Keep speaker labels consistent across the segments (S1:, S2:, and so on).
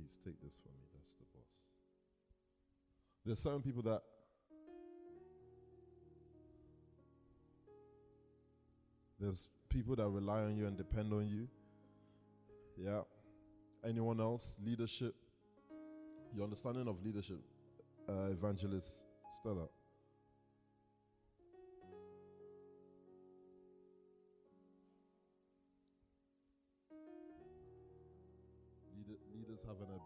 S1: Please take this for me. That's the boss. There's certain people that there's people that rely on you and depend on you. Yeah. Anyone else? Leadership. Your understanding of leadership, uh, Evangelist Stella.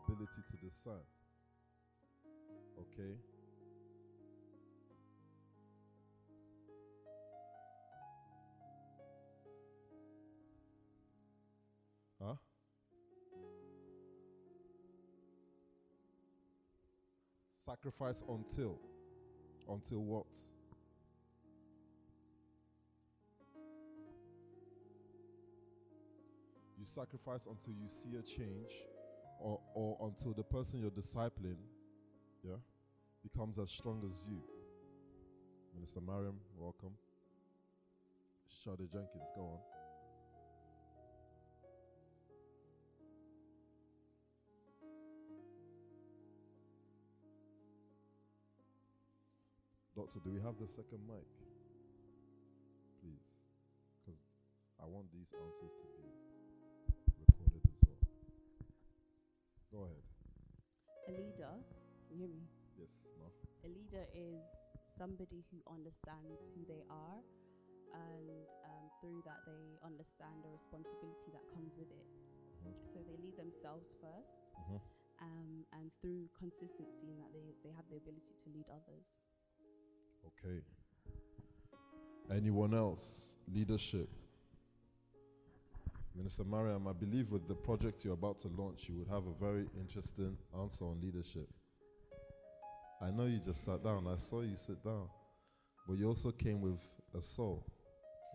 S1: Ability to discern. Okay? Huh? Sacrifice until. Until what? You sacrifice until you see a change or, or until the person you're discipling, yeah, becomes as strong as you. Minister Mariam, welcome. Shade Jenkins, go on. Doctor, do we have the second mic? Please. Because I want these answers to be Go ahead.
S2: A leader, can you hear me?
S1: Yes, Ma.
S2: A leader is somebody who understands who they are, and um, through that, they understand the responsibility that comes with it.
S1: Mhm.
S2: So they lead themselves 1st
S1: Mhm.
S2: um, and through consistency, in that they, they have the ability to lead others.
S1: Okay. Anyone else? Leadership. Minister Mariam, I believe with the project you're about to launch, you would have a very interesting answer on leadership. I know you just sat down. I saw you sit down. But you also came with a soul.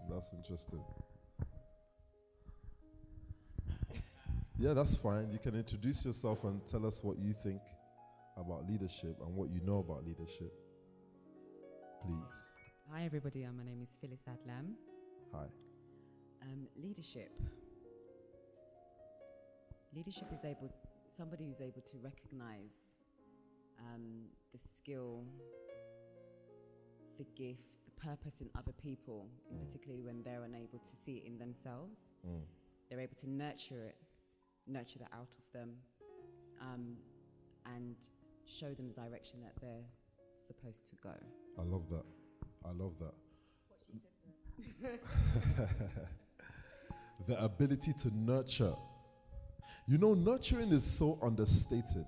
S1: And that's interesting. Yeah, that's fine. You can introduce yourself and tell us what you think about leadership and what you know about leadership. Please.
S3: Hi, everybody. My name is Phyllis Adlam.
S1: Hi.
S3: Um, leadership. Leadership is able, somebody who's able to recognize um, the skill, the gift, the purpose in other people,
S1: Mm.
S3: particularly when they're unable to see it in themselves.
S1: Mm.
S3: They're able to nurture it, nurture that out of them, um, and show them the direction that they're supposed to go.
S1: I love that. I love that. the ability to nurture. You know, nurturing is so understated.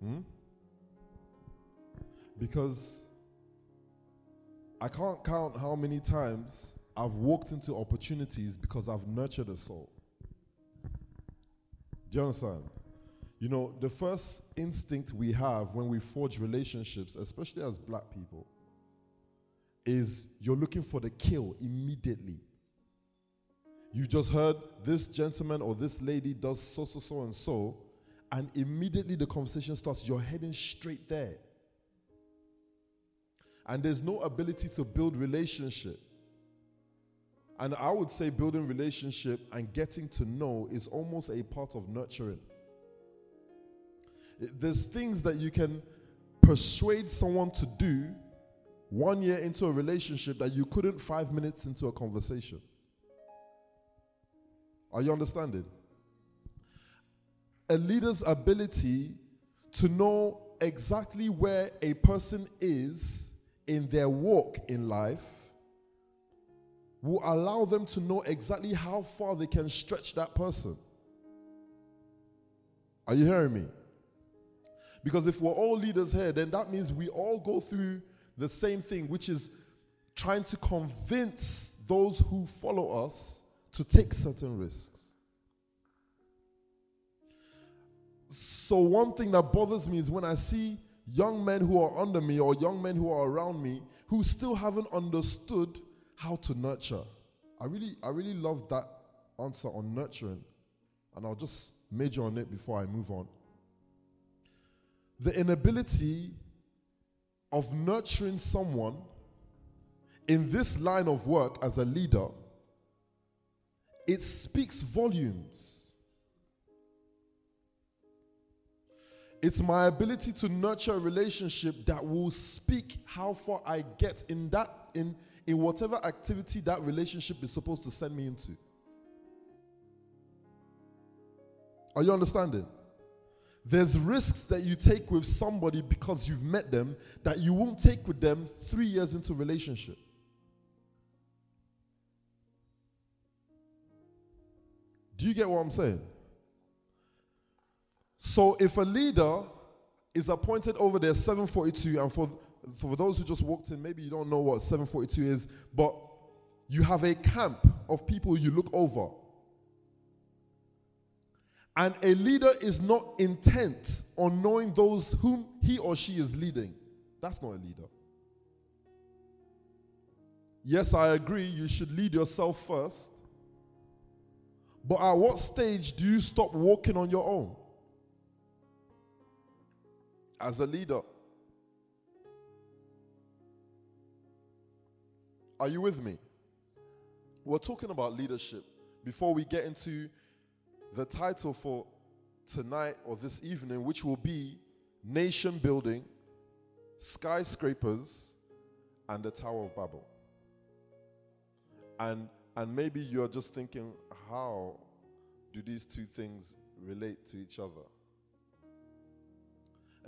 S1: Hmm? Because I can't count how many times I've walked into opportunities because I've nurtured a soul. Do you understand? You know, the first instinct we have when we forge relationships, especially as black people, is you're looking for the kill immediately. You just heard this gentleman or this lady does so, so, so, and so, and immediately the conversation starts. You're heading straight there. And there's no ability to build relationship. And I would say building relationship and getting to know is almost a part of nurturing. There's things that you can persuade someone to do one year into a relationship that you couldn't five minutes into a conversation. Are you understanding? A leader's ability to know exactly where a person is in their walk in life will allow them to know exactly how far they can stretch that person. Are you hearing me? Because if we're all leaders here, then that means we all go through the same thing, which is trying to convince those who follow us to take certain risks. So, one thing that bothers me is when I see young men who are under me or young men who are around me who still haven't understood how to nurture. I really, I really love that answer on nurturing, and I'll just major on it before I move on. The inability of nurturing someone in this line of work as a leader, it speaks volumes. It's my ability to nurture a relationship that will speak how far I get in that in in whatever activity that relationship is supposed to send me into. Are you understanding? There's risks that you take with somebody because you've met them that you won't take with them three years into relationship. Do you get what I'm saying? So if a leader is appointed over there 742 and for for those who just walked in maybe you don't know what 742 is but you have a camp of people you look over. And a leader is not intent on knowing those whom he or she is leading. That's not a leader. Yes i agree you should lead yourself first but at what stage do you stop walking on your own as a leader. Are you with me? We're talking about leadership. Before we get into the title for tonight or this evening, which will be Nation Building, Skyscrapers, and the Tower of Babel. And, and maybe you're just thinking, how do these two things relate to each other?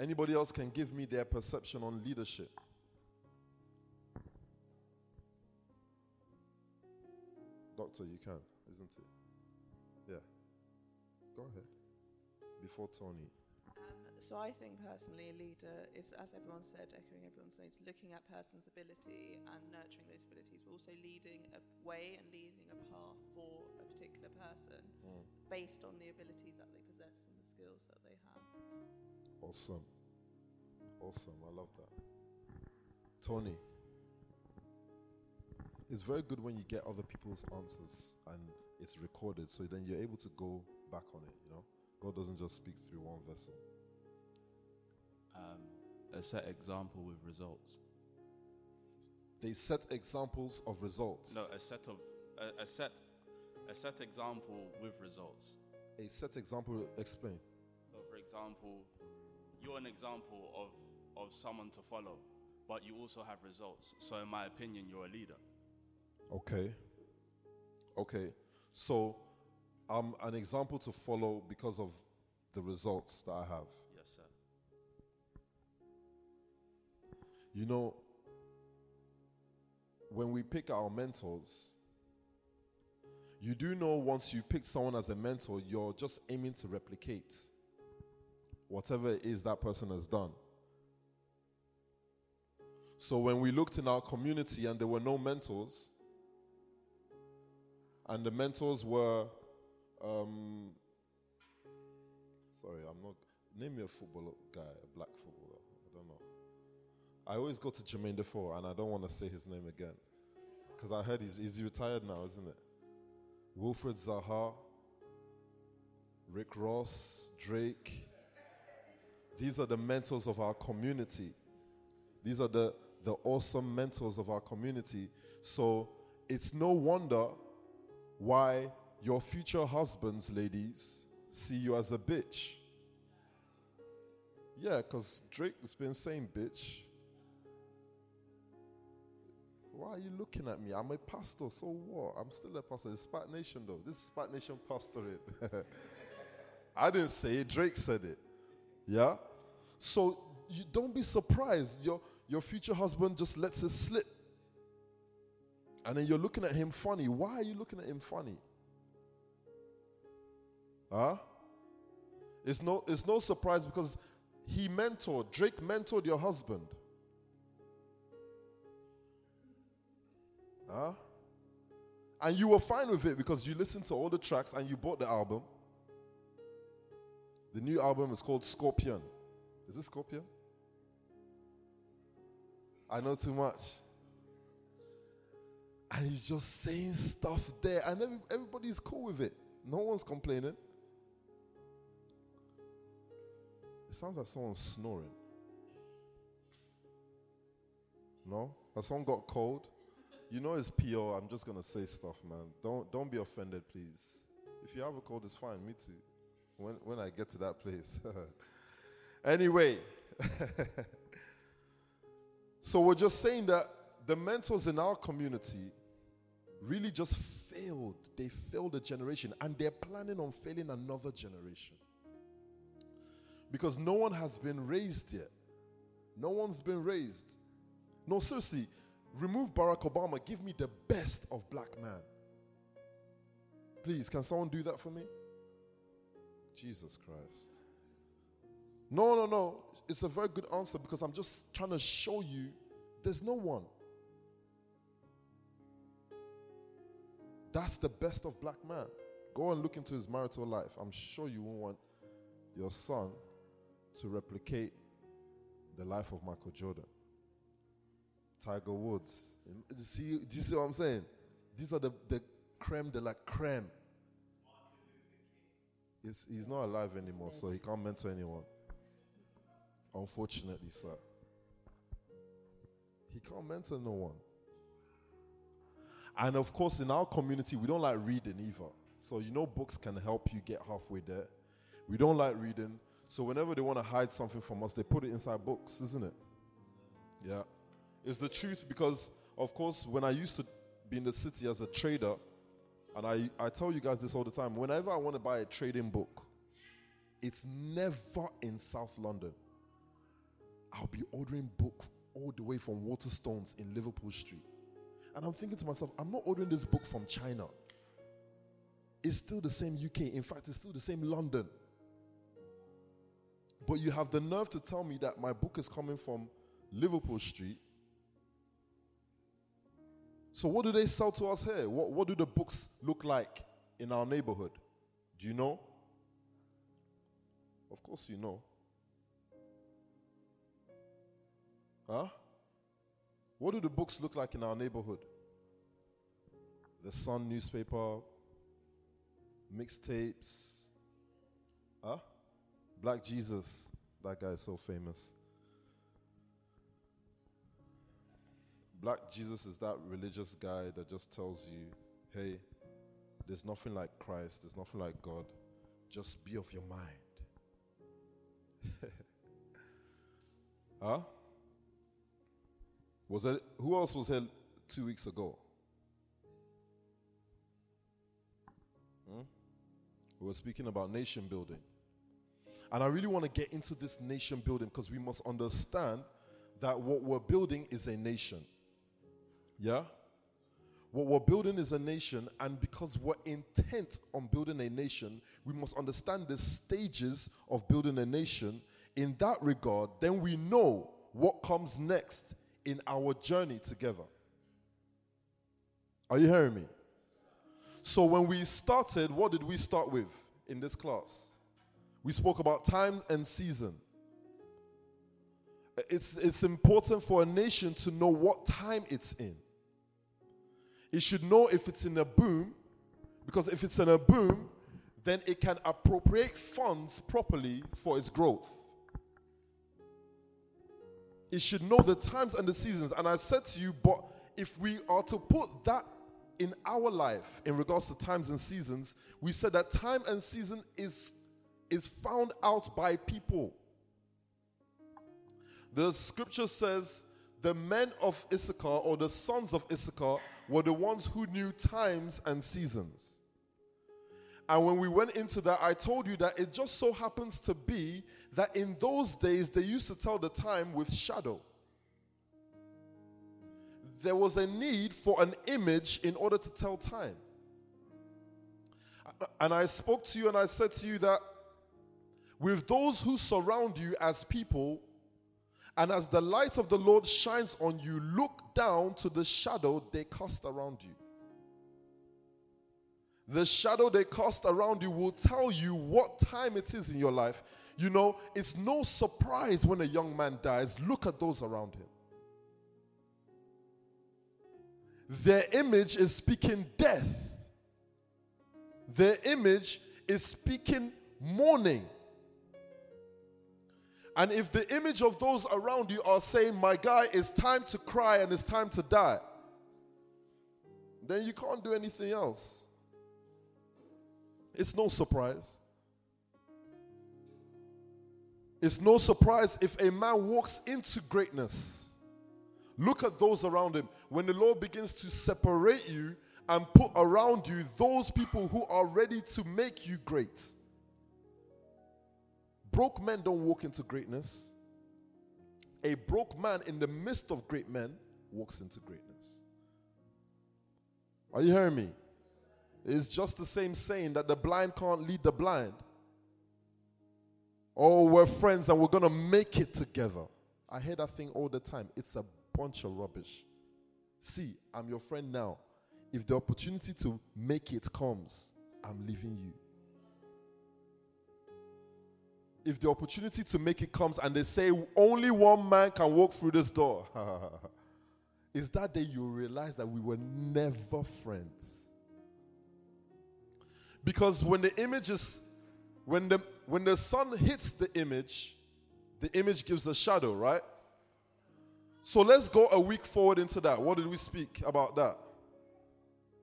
S1: Anybody else can give me their perception on leadership? Doctor, you can, isn't it? Yeah. Go ahead. Before Tony.
S4: So I think personally, a leader is, as everyone said, echoing everyone's saying, looking at person's ability and nurturing those abilities, but also leading a way and leading a path for a particular person
S1: Mm.
S4: based on the abilities that they possess and the skills that they have.
S1: Awesome. Awesome. I love that. Tony. It's very good when you get other people's answers and it's recorded so then you're able to go back on it, you know? God doesn't just speak through one vessel.
S5: Um, a set example with results.
S1: They set examples of results.
S5: No, a set of a, a set a set example with results.
S1: A set example, explain.
S5: So, for example, you're an example of of someone to follow, but you also have results. So, in my opinion, you're a leader.
S1: Okay. Okay. So I'm an example to follow because of the results that I have. You know, when we pick our mentors, you do know once you pick someone as a mentor, you're just aiming to replicate whatever it is that person has done. So when we looked in our community and there were no mentors, and the mentors were, um, sorry, I'm not, name me a football guy, a black footballer. I always go to Jermain Defoe and I don't want to say his name again. Because I heard he's, he's retired now, isn't it? Wilfried Zaha, Rick Ross, Drake. These are the mentors of our community. These are the, the awesome mentors of our community. So it's no wonder why your future husbands, ladies, see you as a bitch. Yeah, because Drake has been saying bitch. Why are you looking at me? I'm a pastor, so what? I'm still a pastor. It's Spac Nation, though. This is Spac Nation pastorate. I didn't say it, Drake said it. Yeah? So you don't be surprised. Your, your future husband just lets it slip. And then you're looking at him funny. Why are you looking at him funny? Huh? It's no, it's no surprise because he mentored, Drake mentored your husband. Huh? And you were fine with it because you listened to all the tracks and you bought the album. The new album is called Scorpion. Is it Scorpion? I know too much. And he's just saying stuff there, and every, everybody's cool with it. No one's complaining. It sounds like someone's snoring. No? Has someone got cold? You know it's PO. I'm just gonna say stuff, man. Don't don't be offended, please. If you have a cold, it's fine. Me too. When when I get to that place. Anyway, so we're just saying that the mentors in our community really just failed. They failed a generation and they're planning on failing another generation. Because no one has been raised yet. No one's been raised. No, seriously, remove Barack Obama. Give me the best of black man. Please, can someone do that for me? Jesus Christ. No, no, no. It's a very good answer because I'm just trying to show you there's no one. That's the best of black man. Go and look into his marital life. I'm sure you won't want your son to replicate the life of Michael Jordan. Tiger Woods. See, do you see what I'm saying? These are the, the creme de la creme. He's, he's not alive anymore, so he can't mentor anyone. Unfortunately, sir. He can't mentor no one. And of course, in our community, we don't like reading either. So, you know, books can help you get halfway there. We don't like reading. So, whenever they want to hide something from us, they put it inside books, isn't it? Yeah. It's the truth because, of course, when I used to be in the city as a trader, and I, I tell you guys this all the time whenever I want to buy a trading book, it's never in South London. I'll be ordering books all the way from Waterstones in Liverpool Street. And I'm thinking to myself, I'm not ordering this book from China. It's still the same UK. In fact, it's still the same London. But you have the nerve to tell me that my book is coming from Liverpool Street. So, what do they sell to us here? What, what do the books look like in our neighborhood? Do you know? Of course, you know. Huh? What do the books look like in our neighborhood? The Sun newspaper, mixtapes. Huh? Black Jesus. That guy is so famous. Black Jesus is that religious guy that just tells you, hey, there's nothing like Christ, there's nothing like God. Just be of your mind. huh? Was it who else was here two weeks ago? Hmm? We were speaking about nation building. And I really want to get into this nation building because we must understand that what we're building is a nation. Yeah? What we're building is a nation, and because we're intent on building a nation, we must understand the stages of building a nation. In that regard, then we know what comes next in our journey together. Are you hearing me? So, when we started, what did we start with in this class? We spoke about time and season. It's, it's important for a nation to know what time it's in. It should know if it's in a boom, because if it's in a boom, then it can appropriate funds properly for its growth. It should know the times and the seasons. And I said to you, but if we are to put that in our life in regards to times and seasons, we said that time and season is, is found out by people. The scripture says the men of Issachar or the sons of Issachar were the ones who knew times and seasons. And when we went into that, I told you that it just so happens to be that in those days they used to tell the time with shadow. There was a need for an image in order to tell time. And I spoke to you and I said to you that with those who surround you as people, and as the light of the Lord shines on you, look down to the shadow they cast around you. The shadow they cast around you will tell you what time it is in your life. You know, it's no surprise when a young man dies. Look at those around him. Their image is speaking death, their image is speaking mourning. And if the image of those around you are saying, My guy, it's time to cry and it's time to die, then you can't do anything else. It's no surprise. It's no surprise if a man walks into greatness. Look at those around him. When the Lord begins to separate you and put around you those people who are ready to make you great. Broke men don't walk into greatness. A broke man in the midst of great men walks into greatness. Are you hearing me? It's just the same saying that the blind can't lead the blind. Oh, we're friends and we're going to make it together. I hear that thing all the time. It's a bunch of rubbish. See, I'm your friend now. If the opportunity to make it comes, I'm leaving you. If the opportunity to make it comes and they say only one man can walk through this door, is that day you realize that we were never friends. Because when the image is, when the when the sun hits the image, the image gives a shadow, right? So let's go a week forward into that. What did we speak about that?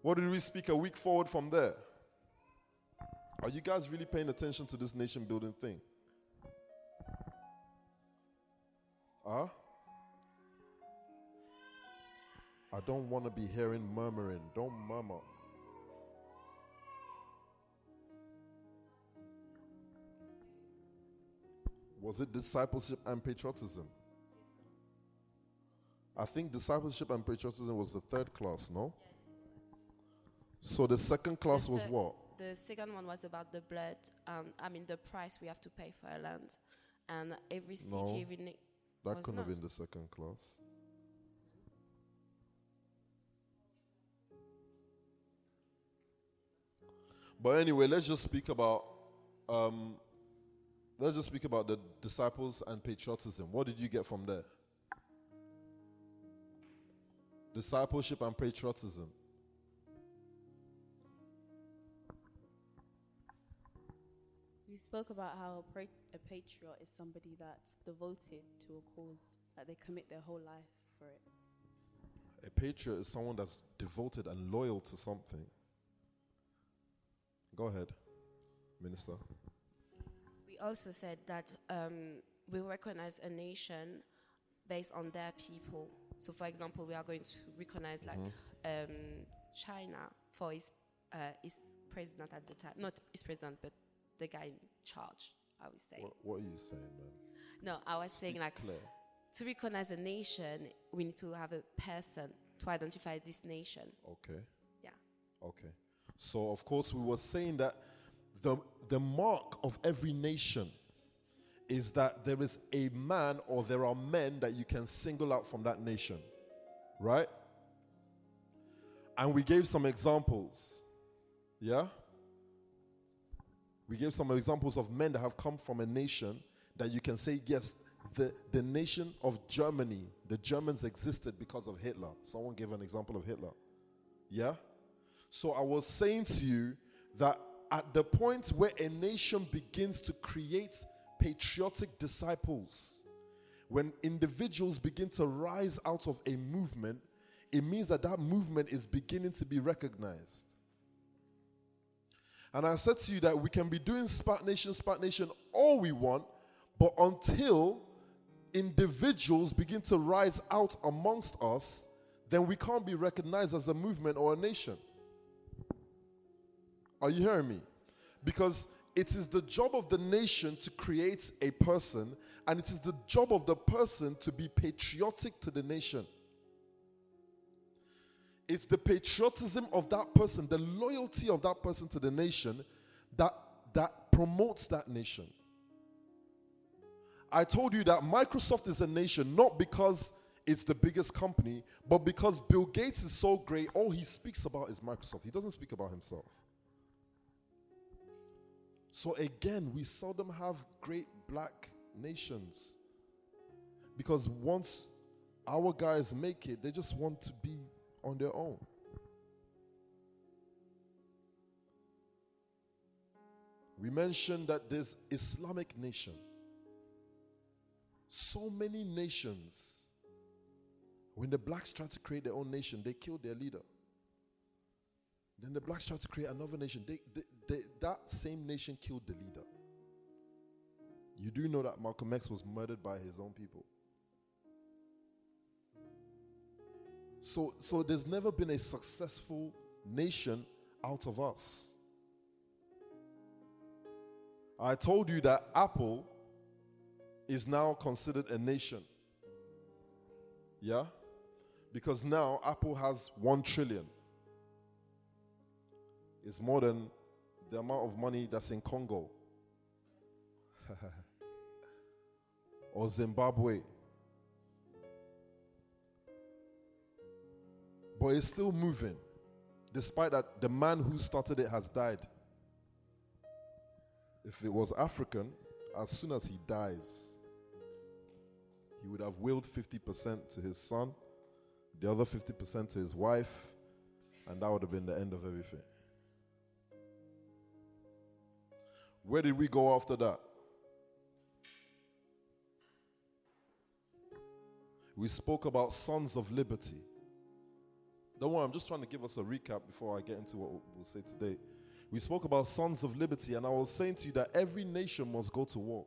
S1: What did we speak a week forward from there? Are you guys really paying attention to this nation building thing? Huh? I don't want to be hearing murmuring. Don't murmur. Was it discipleship and patriotism? I think discipleship and patriotism was the third class, no? So the second class
S6: The
S1: was what?
S6: The second one was about the blood. Um, I mean, the price we have to pay for our land, and every city,
S1: No.
S6: every
S1: That couldn't have been the second class. But anyway, let's just speak about um, let's just speak about the disciples and patriotism. What did you get from there? Discipleship and patriotism.
S2: We spoke about how a, patriot is somebody that's devoted to a cause, that they commit their whole life for it.
S1: A patriot is someone that's devoted and loyal to something. Go ahead, Minister.
S6: We also said that um, we recognize a nation based on their people. So, for example, we are going to recognize like
S1: Mm-hmm.
S6: um, China for its uh, its president at the time, not its president, but the guy in charge. I would say.
S1: What, what are you saying, man?
S6: No, I was saying like
S1: Claire.
S6: to recognize a nation, we need to have a person to identify this nation.
S1: Okay.
S6: Yeah.
S1: Okay. So of course we were saying that the the mark of every nation is that there is a man or there are men that you can single out from that nation. Right? And we gave some examples. Yeah? We gave some examples of men that have come from a nation that you can say, yes, the, the nation of Germany, the Germans existed because of Hitler. Someone gave an example of Hitler. Yeah? So I was saying to you that at the point where a nation begins to create patriotic disciples, when individuals begin to rise out of a movement, it means that that movement is beginning to be recognized. And I said to you that we can be doing Spac Nation, Spac Nation all we want, but until individuals begin to rise out amongst us, then we can't be recognized as a movement or a nation. Are you hearing me? Because it is the job of the nation to create a person, and it is the job of the person to be patriotic to the nation. It's the patriotism of that person, the loyalty of that person to the nation that, that promotes that nation. I told you that Microsoft is a nation not because it's the biggest company, but because Bill Gates is so great, all he speaks about is Microsoft. He doesn't speak about himself. So again, we seldom have great black nations. Because once our guys make it, they just want to be on their own. We mentioned that this Islamic nation. So many nations, when the blacks tried to create their own nation, they killed their leader. Then the blacks tried to create another nation. They, they, they, that same nation killed the leader. You do know that Malcolm X was murdered by his own people. So, so there's never been a successful nation out of us. I told you that Apple is now considered a nation. Yeah? Because now Apple has 1 trillion. It's more than the amount of money that's in Congo or Zimbabwe. But it's still moving, despite that the man who started it has died. If it was African, as soon as he dies, he would have willed 50% to his son, the other 50% to his wife, and that would have been the end of everything. Where did we go after that? We spoke about sons of liberty. Don't worry, I'm just trying to give us a recap before I get into what we'll say today. We spoke about sons of liberty, and I was saying to you that every nation must go to war.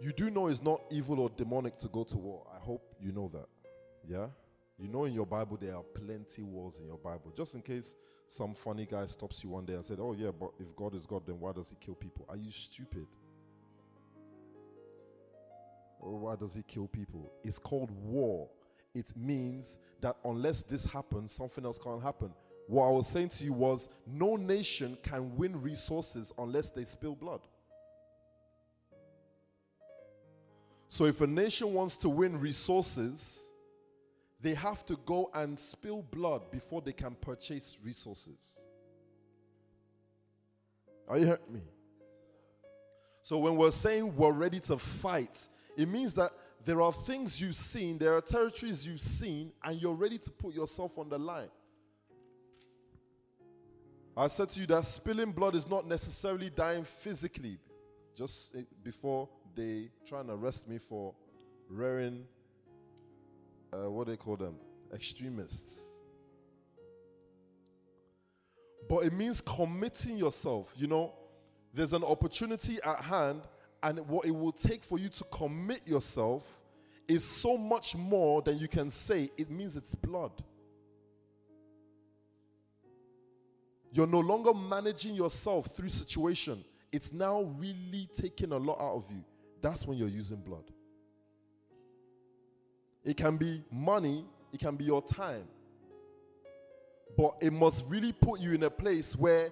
S1: You do know it's not evil or demonic to go to war. I hope you know that. Yeah? You know in your Bible there are plenty wars in your Bible. Just in case some funny guy stops you one day and said, "Oh yeah, but if God is God, then why does he kill people? Are you stupid?" Why does he kill people? It's called war. It means that unless this happens, something else can't happen. What I was saying to you was no nation can win resources unless they spill blood. So if a nation wants to win resources, they have to go and spill blood before they can purchase resources. Are you hearing me? So when we're saying we're ready to fight, it means that there are things you've seen, there are territories you've seen, and you're ready to put yourself on the line. I said to you that spilling blood is not necessarily dying physically. Just eh, before they try and arrest me for rearing, uh, what do they call them? Extremists. But it means committing yourself. You know, there's an opportunity at hand, and what it will take for you to commit yourself is so much more than you can say. It means it's blood. You're no longer managing yourself through situation. It's now really taking a lot out of you. That's when you're using blood. It can be money, it can be your time. But it must really put you in a place where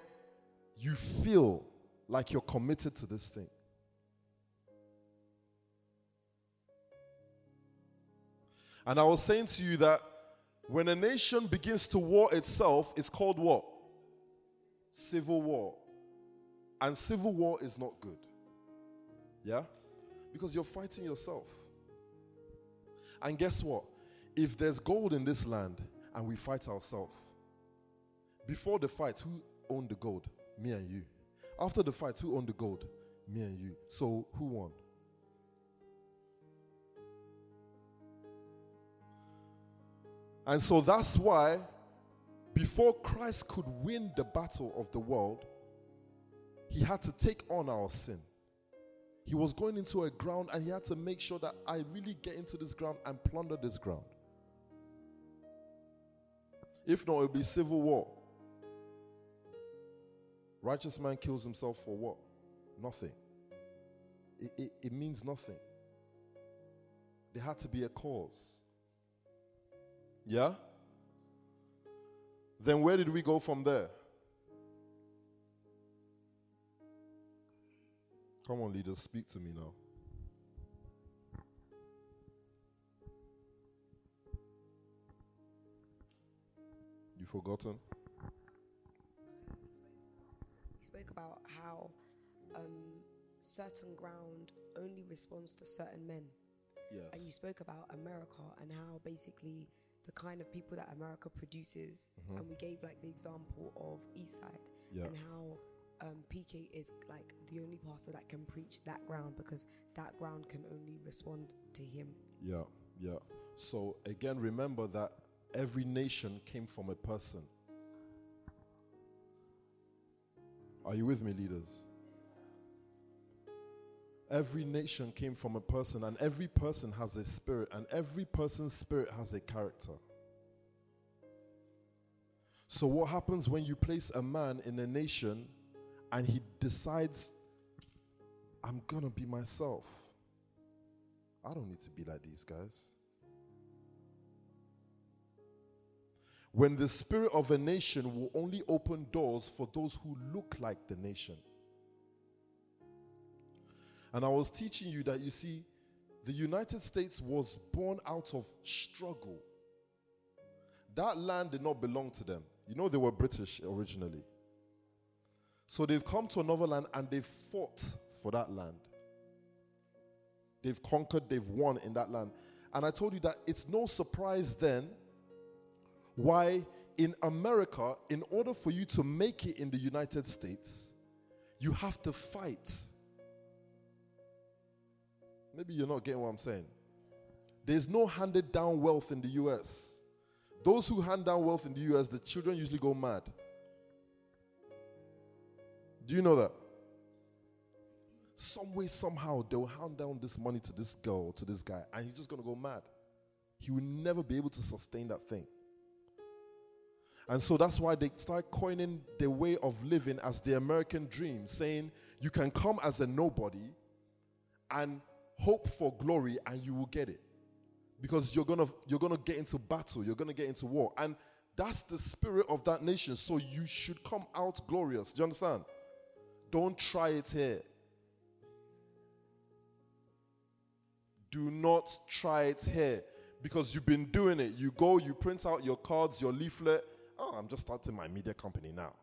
S1: you feel like you're committed to this thing. And I was saying to you that when a nation begins to war itself, it's called what? Civil war. And civil war is not good. Yeah? Because you're fighting yourself. And guess what? If there's gold in this land and we fight ourselves, before the fight, who owned the gold? Me and you. After the fight, who owned the gold? Me and you. So who won? And so that's why, before Christ could win the battle of the world, he had to take on our sin. He was going into a ground and he had to make sure that I really get into this ground and plunder this ground. If not, it'll be civil war. Righteous man kills himself for what? Nothing. It, it, it means nothing. There had to be a cause. Yeah? Then where did we go from there? Come on, leaders, speak to me now. You forgotten?
S7: You spoke about how um, certain ground only responds to certain men.
S1: Yes.
S7: And you spoke about America and how basically the kind of people that America produces,
S1: Mhm.
S7: and we gave like the example of Eastside
S1: Yeah.
S7: and how um, PK is like the only pastor that can preach that ground because that ground can only respond to him.
S1: Yeah, yeah. So again, remember that every nation came from a person. Are you with me, leaders? Every nation came from a person, and every person has a spirit, and every person's spirit has a character. So, what happens when you place a man in a nation and he decides, I'm gonna be myself? I don't need to be like these guys. When the spirit of a nation will only open doors for those who look like the nation. And I was teaching you that you see, the United States was born out of struggle. That land did not belong to them. You know, they were British originally. So they've come to another land and they've fought for that land. They've conquered, they've won in that land. And I told you that it's no surprise then why in America, in order for you to make it in the United States, you have to fight. Maybe you're not getting what I'm saying. There's no handed down wealth in the US. Those who hand down wealth in the US, the children usually go mad. Do you know that? Some way, somehow, they'll hand down this money to this girl, to this guy, and he's just gonna go mad. He will never be able to sustain that thing. And so that's why they start coining the way of living as the American dream, saying you can come as a nobody and hope for glory and you will get it. Because you're gonna you're gonna get into battle, you're gonna get into war. And that's the spirit of that nation. So you should come out glorious. Do you understand? Don't try it here. Do not try it here because you've been doing it. You go, you print out your cards, your leaflet. Oh, I'm just starting my media company now.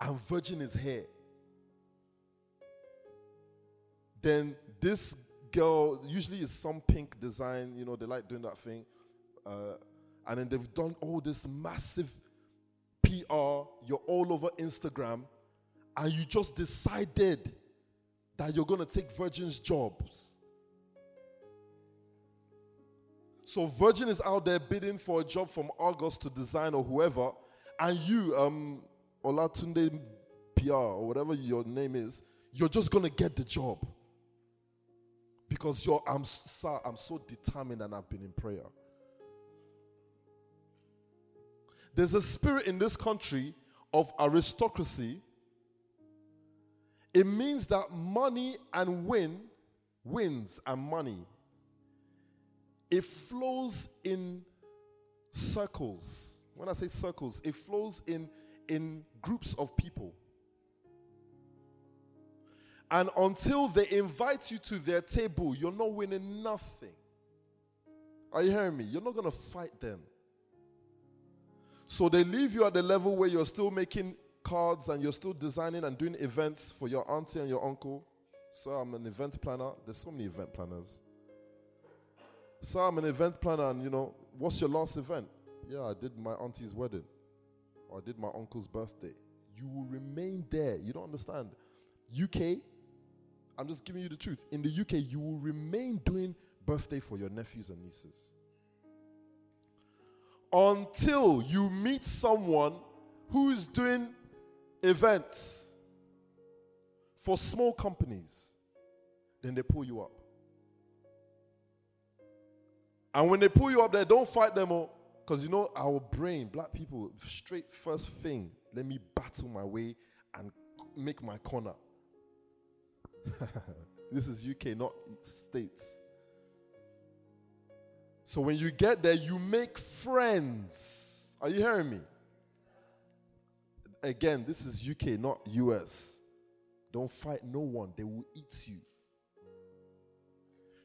S1: And Virgin is here. Then this girl, usually is some pink design, you know, they like doing that thing. Uh, and then they've done all this massive PR, you're all over Instagram, and you just decided that you're going to take Virgin's jobs. So Virgin is out there bidding for a job from August to design or whoever, and you, um, Olatunde PR or whatever your name is, you're just going to get the job because you're, I'm, sir, I'm so determined and I've been in prayer. There's a spirit in this country of aristocracy. It means that money and win, wins and money, it flows in circles. When I say circles, it flows in, in groups of people. And until they invite you to their table, you're not winning nothing. Are you hearing me? You're not going to fight them. So they leave you at the level where you're still making cards and you're still designing and doing events for your auntie and your uncle. So I'm an event planner. There's so many event planners. So I'm an event planner, and you know, what's your last event? Yeah, I did my auntie's wedding, or I did my uncle's birthday. You will remain there. You don't understand. UK, I'm just giving you the truth. In the UK, you will remain doing birthday for your nephews and nieces until you meet someone who's doing events for small companies. Then they pull you up. And when they pull you up there, don't fight them all. Because you know, our brain, black people, straight first thing, let me battle my way and make my corner. this is UK, not States. So when you get there, you make friends. Are you hearing me? Again, this is UK, not US. Don't fight no one, they will eat you.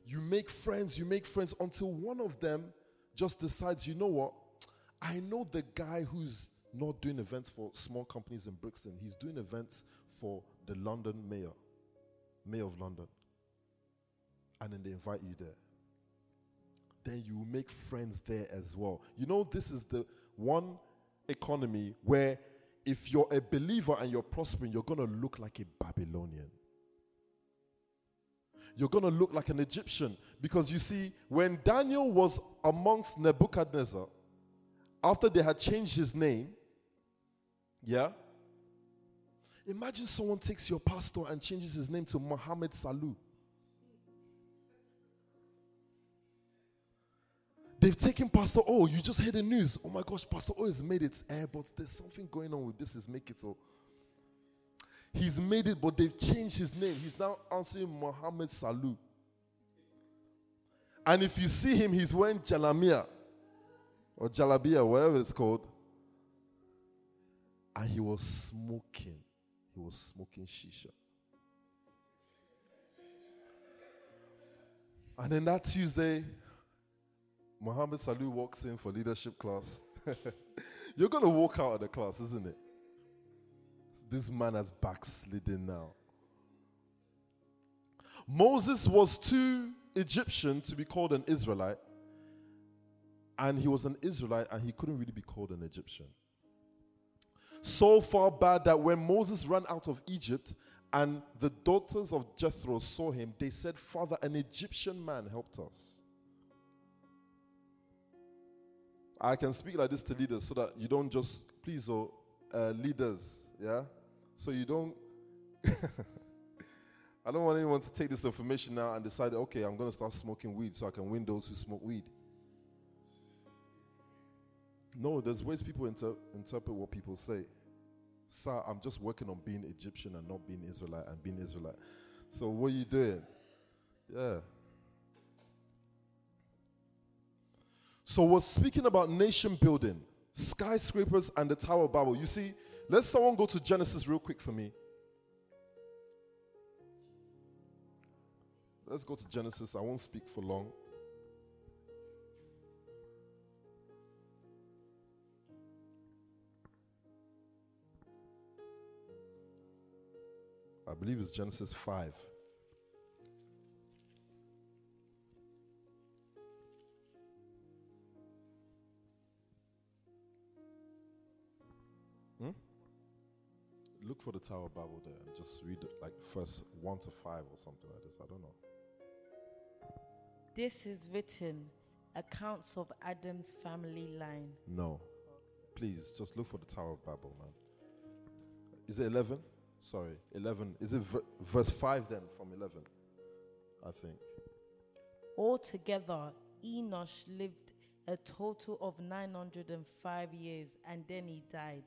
S1: You make friends, you make friends until one of them just decides, you know what? I know the guy who's not doing events for small companies in Brixton. He's doing events for the London mayor, mayor of London. And then they invite you there then you make friends there as well. You know, this is the one economy where if you're a believer and you're prospering, you're going to look like a Babylonian. You're going to look like an Egyptian. Because you see, when Daniel was amongst Nebuchadnezzar, after they had changed his name, yeah, Imagine someone takes your pastor and changes his name to Mohammed Salu. They've taken Pastor O. You just heard the news. Oh my gosh, Pastor O has made it air, but there's something going on with this. Is make it so. He's made it, but they've changed his name. He's now answering Mohammed Salu. And if you see him, he's wearing jalamia or jalabia, whatever it's called. And he was smoking. Was smoking shisha. And then that Tuesday, Mohammed Salu walks in for leadership class. You're going to walk out of the class, isn't it? This man has backslidden now. Moses was too Egyptian to be called an Israelite, and he was an Israelite and he couldn't really be called an Egyptian. So far bad that when Moses ran out of Egypt and the daughters of Jethro saw him, they said, Father, an Egyptian man helped us. I can speak like this to leaders so that you don't just, please, oh, uh, leaders, yeah? So you don't, I don't want anyone to take this information now and decide, okay, I'm going to start smoking weed so I can win those who smoke weed. No, there's ways people inter- interpret what people say. Sir, I'm just working on being Egyptian and not being Israelite and being Israelite. So what are you doing? Yeah. So we're speaking about nation building, skyscrapers, and the Tower of Babel. You see, let someone go to Genesis real quick for me. Let's go to Genesis. I won't speak for long. I believe it's Genesis 5. Hmm? Look for the Tower of Babel there and just read it, like first 1 to 5 or something like this. I don't know.
S8: This is written accounts of Adam's family line.
S1: No. Please, just look for the Tower of Babel, man. Is it 11? Sorry, 11. Is it v- verse 5 then from 11? I think.
S8: Altogether, Enosh lived a total of 905 years and then he died.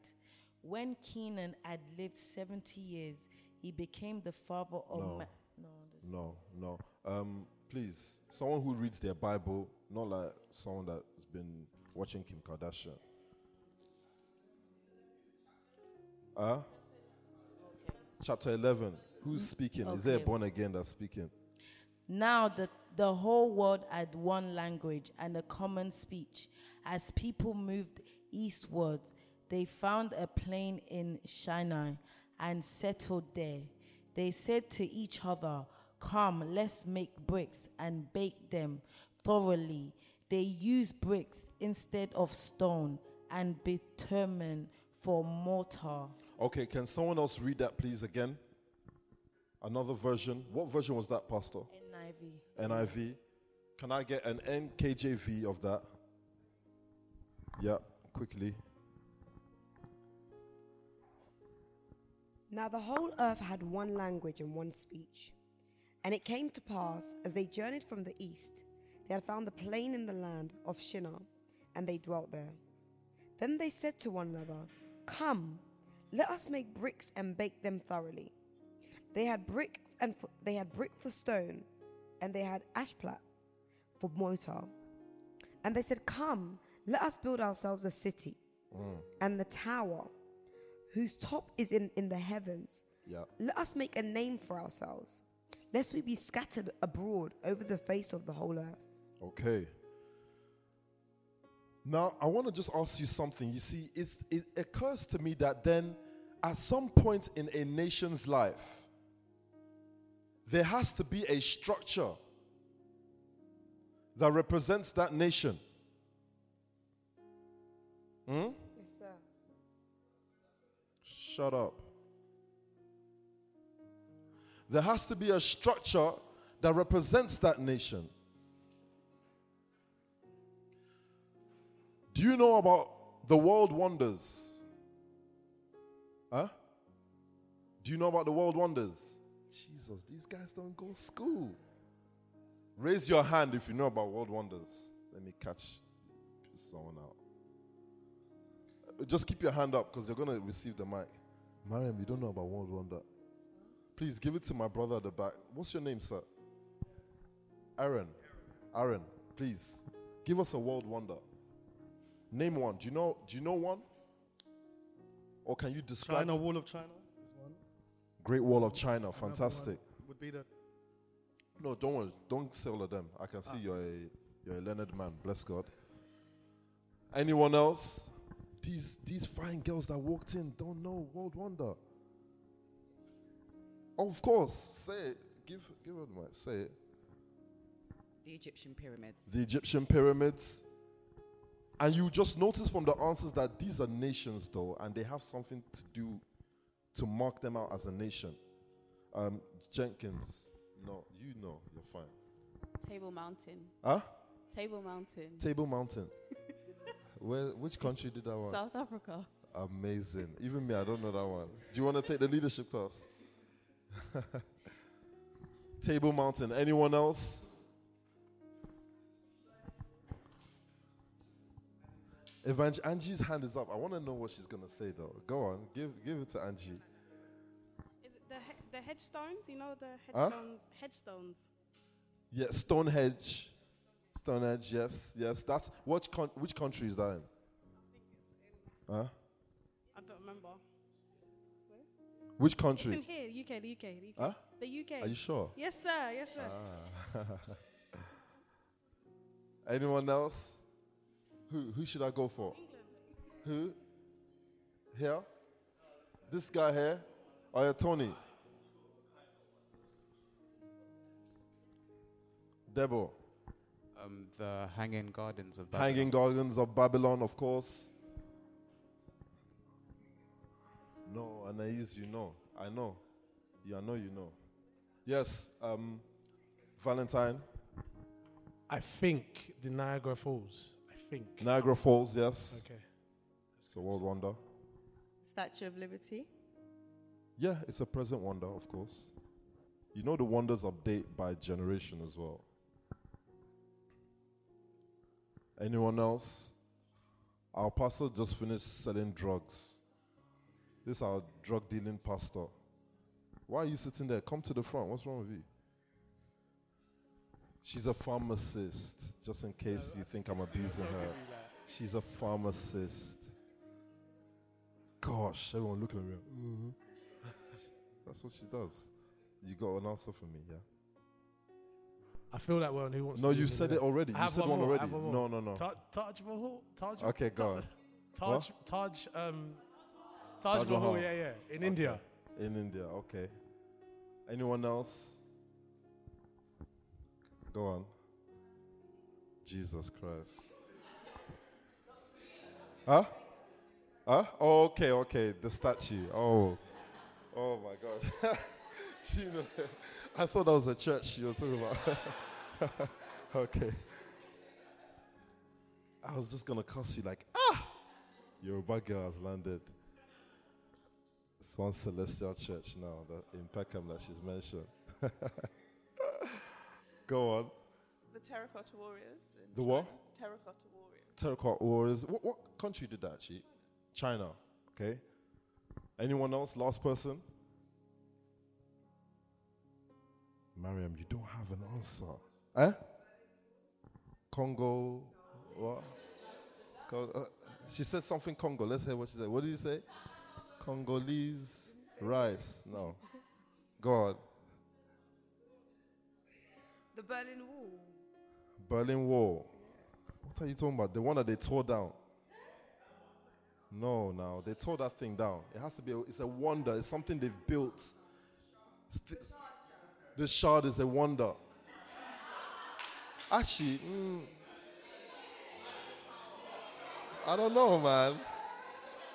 S8: When Kenan had lived 70 years, he became the father of.
S1: No.
S8: Ma- no,
S1: No, no. Um, please, someone who reads their Bible, not like someone that's been watching Kim Kardashian. Uh? Chapter 11. Who's mm-hmm. speaking? Is there a born again that's speaking?
S8: Now the, the whole world had one language and a common speech. As people moved eastward, they found a plain in Shinar and settled there. They said to each other, Come, let's make bricks and bake them thoroughly. They used bricks instead of stone and bitumen for mortar.
S1: Okay, can someone else read that, please, again? Another version. What version was that, Pastor?
S8: NIV.
S1: NIV. Can I get an NKJV of that? Yeah, quickly.
S7: Now the whole earth had one language and one speech. And it came to pass, as they journeyed from the east, they had found the plain in the land of Shinar, and they dwelt there. Then they said to one another, Come, let us make bricks and bake them thoroughly. They had brick and f- they had brick for stone, and they had asphalt for mortar. And they said, Come, let us build ourselves a city, mm. and the tower, whose top is in, in the heavens.
S1: Yeah.
S7: Let us make a name for ourselves, lest we be scattered abroad over the face of the whole earth.
S1: Okay. Now, I want to just ask you something. You see, it's, it occurs to me that then, at some point in a nation's life, there has to be a structure that represents that nation. Hmm?
S7: Yes, sir.
S1: Shut up. There has to be a structure that represents that nation. Do you know about the world wonders? Huh? Do you know about the world wonders? Jesus, these guys don't go to school. Raise your hand if you know about world wonders. Let me catch someone out. Just keep your hand up because you're going to receive the mic. Mariam, you don't know about world wonder. Please give it to my brother at the back. What's your name, sir? Aaron. Aaron, please give us a world wonder. Name one. Do you know? Do you know one? Or can you describe?
S9: China Wall of China is one.
S1: Great Wall of China, fantastic.
S9: one Would be the
S1: No, don't worry. Don't say all of them. I can see ah. you're a you're a learned man. Bless God. Anyone else? These these fine girls that walked in don't know World Wonder. of course, say it. Give give her the mic. Say it.
S3: The Egyptian pyramids.
S1: The Egyptian pyramids. And you just notice from the answers that these are nations, though, and they have something to do to mark them out as a nation. Um, Jenkins, no, you know, you're fine.
S2: Table Mountain.
S1: Huh?
S2: Table Mountain.
S1: Table Mountain. Where? Which country did that one?
S2: South Africa.
S1: Amazing. Even me, I don't know that one. Do you want to take the leadership class? Table Mountain. Anyone else? Evang- Angie's hand is up. I want to know what she's gonna say though. Go on, give give it to Angie.
S10: Is it the he- the headstones? You know the
S1: Huh?
S10: headstone headstones.
S1: Yeah, Stonehenge. Stonehenge. Yes, yes. That's which con- which country is that in? Huh?
S10: I don't remember.
S1: Which
S10: It's in
S1: country?
S10: here, UK, the UK, the UK.
S1: Huh?
S10: The UK.
S1: Are you sure?
S10: Yes, sir. Yes, sir.
S1: Ah. Anyone else? Who who should I go for? Who? Here? This guy here? Oh yeah, Tony. Debo.
S11: Um, the Hanging Gardens of Babylon.
S1: Hanging Gardens of Babylon, of course. No, Anais, you know. I know. You I know you know. Yes, um, Valentine.
S9: I think the Niagara Falls. I think.
S1: Niagara Falls, yes.
S9: Okay.
S1: It's a world wonder.
S4: Statue of Liberty.
S1: Yeah, it's a present wonder, of course. You know the wonders update by generation as well. Anyone else? Our pastor just finished selling drugs. This is our drug dealing pastor. Why are you sitting there? Come to the front. What's wrong with you? She's a pharmacist, just in case you think I'm abusing her. She's a pharmacist. Gosh, everyone looking at me. Mhm. That's what she does. You got an answer for me, yeah?
S9: I feel that way, one. Who wants?
S1: No, you said
S9: it?
S1: already. You said
S9: one
S1: one already.
S9: one.
S1: No, no, no.
S9: Ta- Taj Mahal. Taj.
S1: Okay, go.
S9: Taj. Taj. Um. Taj,
S1: Taj
S9: Mahal.
S1: Mahal.
S9: Yeah, yeah. In
S1: Okay.
S9: India.
S1: In India, okay. Anyone else? Go on. Jesus Christ. Huh? Huh? Oh, okay, okay. The statue. Oh. Oh my God. You know? I thought that was a church you were talking about. okay. I was just gonna cuss you like, ah! Yoruba girl has landed. It's one celestial church now that in Peckham that she's mentioned. Go on.
S4: The Terracotta Warriors.
S1: The what?
S4: Terracotta Warriors.
S1: Terracotta Warriors. What, what country did that actually? China. Okay. Anyone else? Last person? Mariam, you don't have an answer. Eh? Congo. What? Uh, she said something Congo. Let's hear what she said. What did you say? Congolese rice. No. Go on.
S7: The Berlin Wall.
S1: Berlin Wall. What are you talking about? The one that they tore down. No, no, they tore that thing down. It has to be. A, it's a wonder. It's something they've built. This shard is a wonder. Actually, mm, I don't know, man.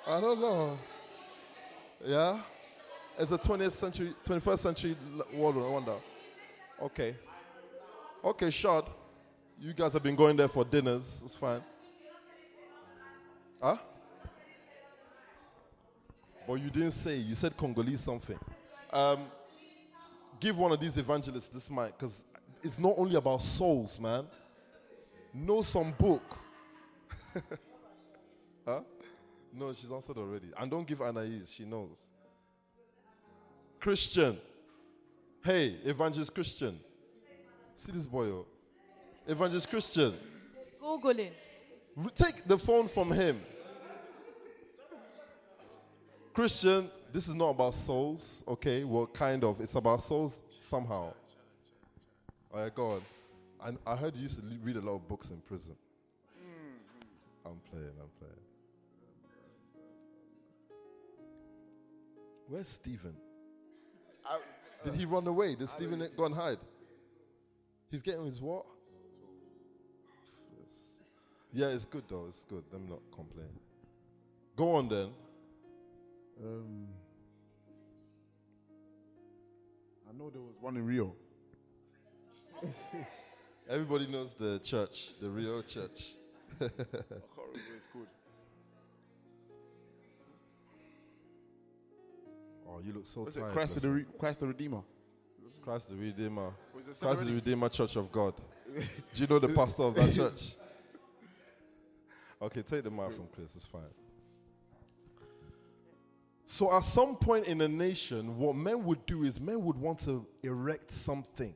S1: I don't know. Yeah, it's a 20th century, 21st century wonder. Okay. Okay, shard. You guys have been going there for dinners. It's fine. Huh? But you didn't say. You said Congolese something. Um, give one of these evangelists this mic because it's not only about souls, man. Know some book. huh? No, she's answered already. And don't give Anais, she knows. Christian. Hey, Evangelist Christian. See this boy, oh. Evangelist Christian.
S8: Googling.
S1: Re- Take the phone from him. Christian, this is not about souls, okay? Well, kind of. It's about souls somehow. All right, go on. And I heard you used to read a lot of books in prison. Mm-hmm. I'm playing, I'm playing. Where's Stephen? Did he run away? Did Stephen go and hide? He's getting his what? Yeah, it's good though. It's good. Let me not complain. Go on then.
S12: Um, I know there was one in Rio.
S1: Everybody knows the church, the real church.
S12: I can't remember it's called.
S1: oh, you look so
S12: it
S1: tired.
S12: Christ the, Re- Christ the Redeemer?
S1: Christ the Redeemer. Christ the? Redeemer Church of God. Do you know the pastor of that church? Okay, take the mic from Chris. It's fine. So, at some point in a nation, what men would do is men would want to erect something.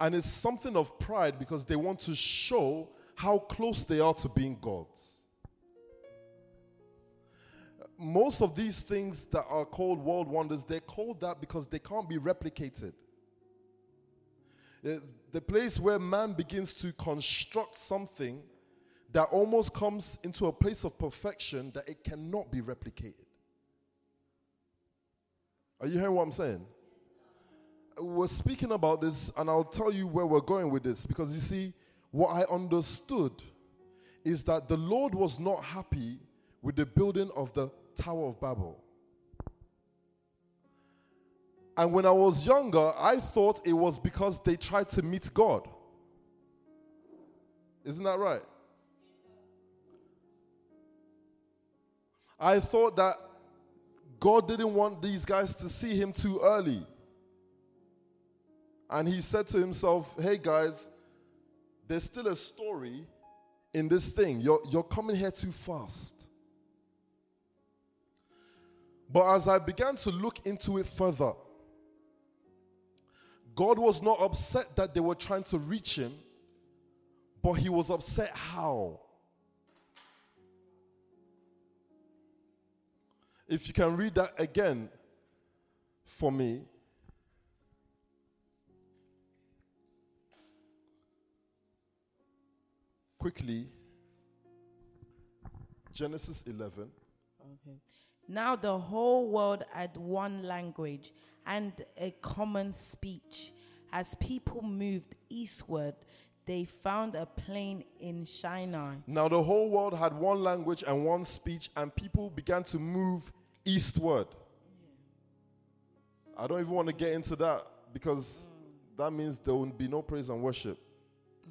S1: And it's something of pride because they want to show how close they are to being gods. Most of these things that are called world wonders, they're called that because they can't be replicated. Uh, The place where man begins to construct something that almost comes into a place of perfection that it cannot be replicated. Are you hearing what I'm saying? We're speaking about this, and I'll tell you where we're going with this because you see, what I understood is that the Lord was not happy with the building of the Tower of Babel. And when I was younger, I thought it was because they tried to meet God. Isn't that right? I thought that God didn't want these guys to see him too early. And he said to himself, Hey guys, there's still a story in this thing. You're, you're coming here too fast. But as I began to look into it further, God was not upset that they were trying to reach him, but he was upset how. If you can read that again for me. Quickly. Genesis 11.
S8: Now the whole world had one language and a common speech. As people moved eastward, they found a plain in Shinar.
S1: Now the whole world had one language and one speech, and people began to move eastward. I don't even want to get into that because that means there will be no praise and worship.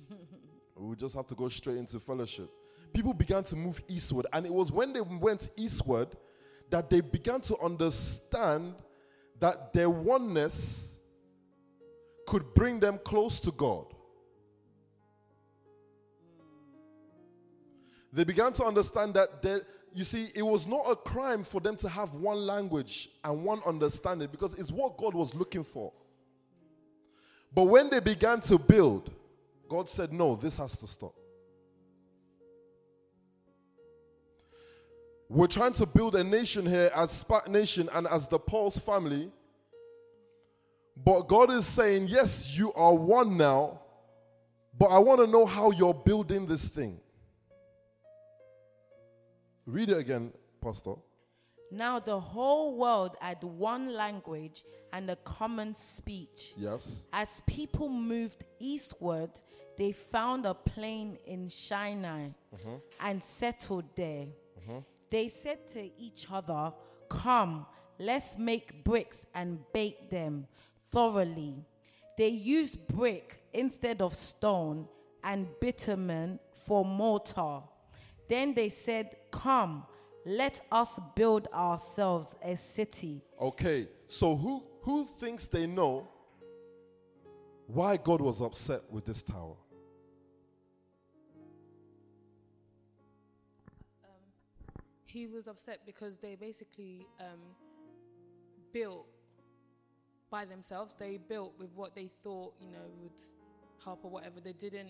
S1: we just have to go straight into fellowship. People began to move eastward, and it was when they went eastward that they began to understand that their oneness could bring them close to God. They began to understand that there, you see, it was not a crime for them to have one language and one understanding because it's what God was looking for. But when they began to build, God said, No, this has to stop. We're trying to build a nation here as Spac Nation and as the Pulse family. But God is saying, Yes, you are one now, but I want to know how you're building this thing. Read it again, Pastor.
S8: Now the whole world had one language and a common speech.
S1: Yes.
S8: As people moved eastward, they found a plain in Shinar
S1: Mhm.
S8: and settled there. They said to each other, Come, let's make bricks and bake them thoroughly. They used brick instead of stone and bitumen for mortar. Then they said, Come, Let us build ourselves a city.
S1: Okay, so who who thinks they know why God was upset with this tower?
S13: He was upset because they basically um, built by themselves. They built with what they thought, you know, would help or whatever. They didn't.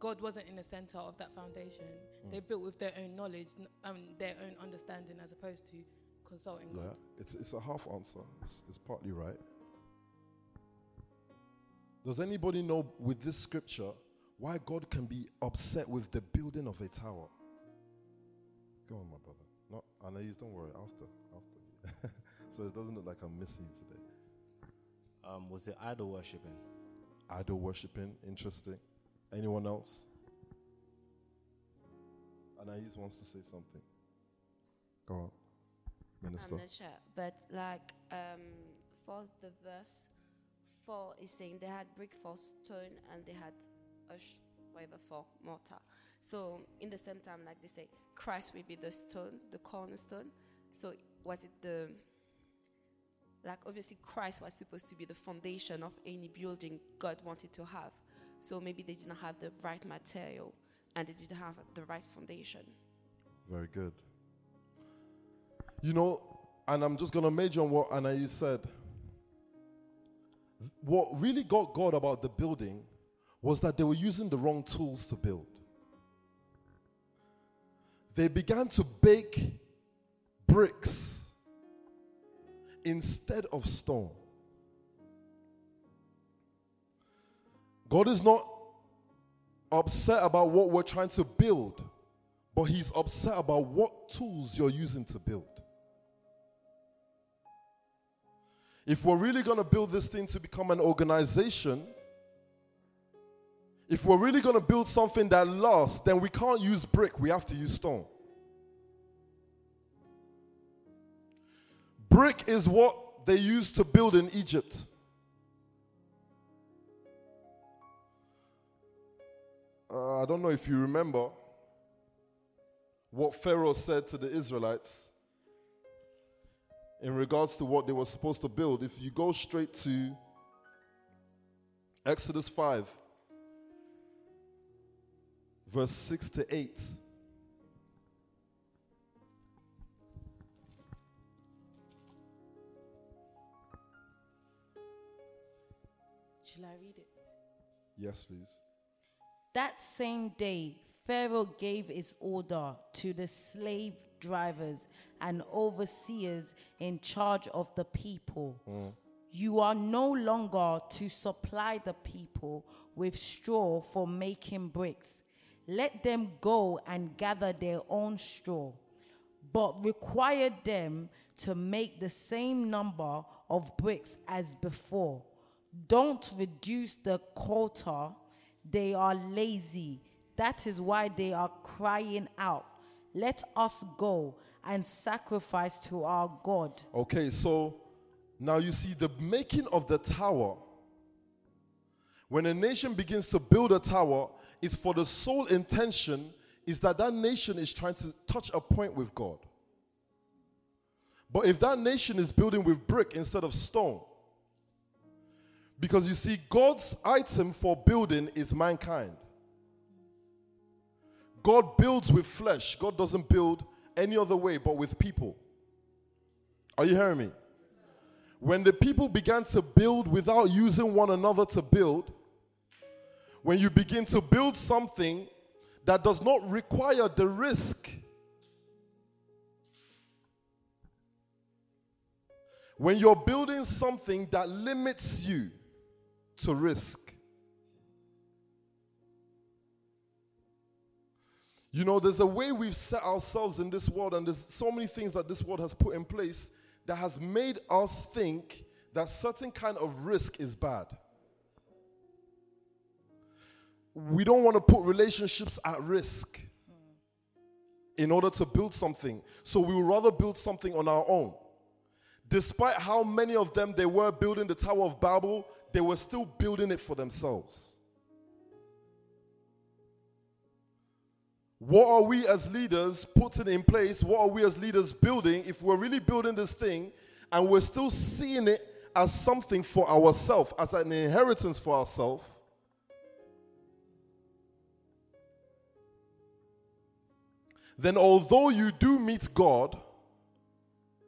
S13: God wasn't in the center of that foundation. They built with their own knowledge, um, their own understanding, as opposed to consulting
S1: Yeah,
S13: God.
S1: it's, it's a half answer. It's, it's partly right. Does anybody know with this scripture why God can be upset with the building of a tower? Go on, my brother. No, Anais, don't worry. After, after. so it doesn't look like I'm missing you today.
S14: Um, was it idol worshipping?
S1: Idol worshipping, interesting. Anyone else? Anais wants to say something. Go on, Minister.
S6: I'm not sure, but like um, for the verse four is saying they had brick for stone and they had a sh- whatever for mortar. So in the same time, like they say, Christ will be the stone, the cornerstone. So was it the like obviously Christ was supposed to be the foundation of any building God wanted to have. So maybe they didn't have the right material and they didn't have the right foundation.
S1: Very good. You know, and I'm just going to major on what Anais said. What really got God about the building was that they were using the wrong tools to build. They began to bake bricks instead of stone. God is not upset about what we're trying to build, but He's upset about what tools you're using to build. If we're really going to build this thing to become an organization, if we're really going to build something that lasts, then we can't use brick, we have to use stone. Brick is what they used to build in Egypt. Uh, I don't know if you remember what Pharaoh said to the Israelites in regards to what they were supposed to build. If you go straight to Exodus 5, verse 6 to 8.
S8: Shall I read it?
S1: Yes, please.
S8: That same day, Pharaoh gave his order to the slave drivers and overseers in charge of the people. Mm. You are no longer to supply the people with straw for making bricks. Let them go and gather their own straw, but require them to make the same number of bricks as before. Don't reduce the quota. They are lazy. That is why they are crying out. Let us go and sacrifice to our God.
S1: Okay, so now you see the making of the tower. When a nation begins to build a tower, is for the sole intention is that that nation is trying to touch a point with God. But if that nation is building with brick instead of stone, because you see, God's item for building is mankind. God builds with flesh. God doesn't build any other way but with people. Are you hearing me? When the people began to build without using one another to build, when you begin to build something that does not require the risk, when you're building something that limits you to risk, You know, there's a way we've set ourselves in this world, and there's so many things that this world has put in place that has made us think that certain kind of risk is bad. We don't want to put relationships at risk in order to build something. So we would rather build something on our own. Despite how many of them they were building the Tower of Babel, they were still building it for themselves. what are we as leaders putting in place? What are we as leaders building? If we're really building this thing and we're still seeing it as something for ourselves, as an inheritance for ourselves, then although you do meet God,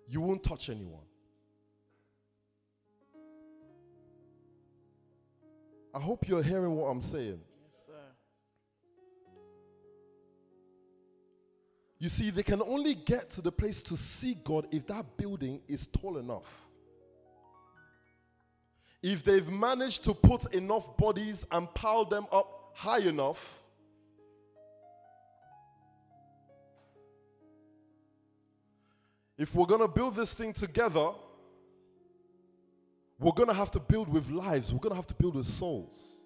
S1: you won't touch anyone. I hope you're hearing what I'm saying.
S8: Yes, sir.
S1: You see, they can only get to the place to see God if that building is tall enough. If they've managed to put enough bodies and pile them up high enough, if we're going to build this thing together, we're going to have to build with lives, we're going to have to build with souls.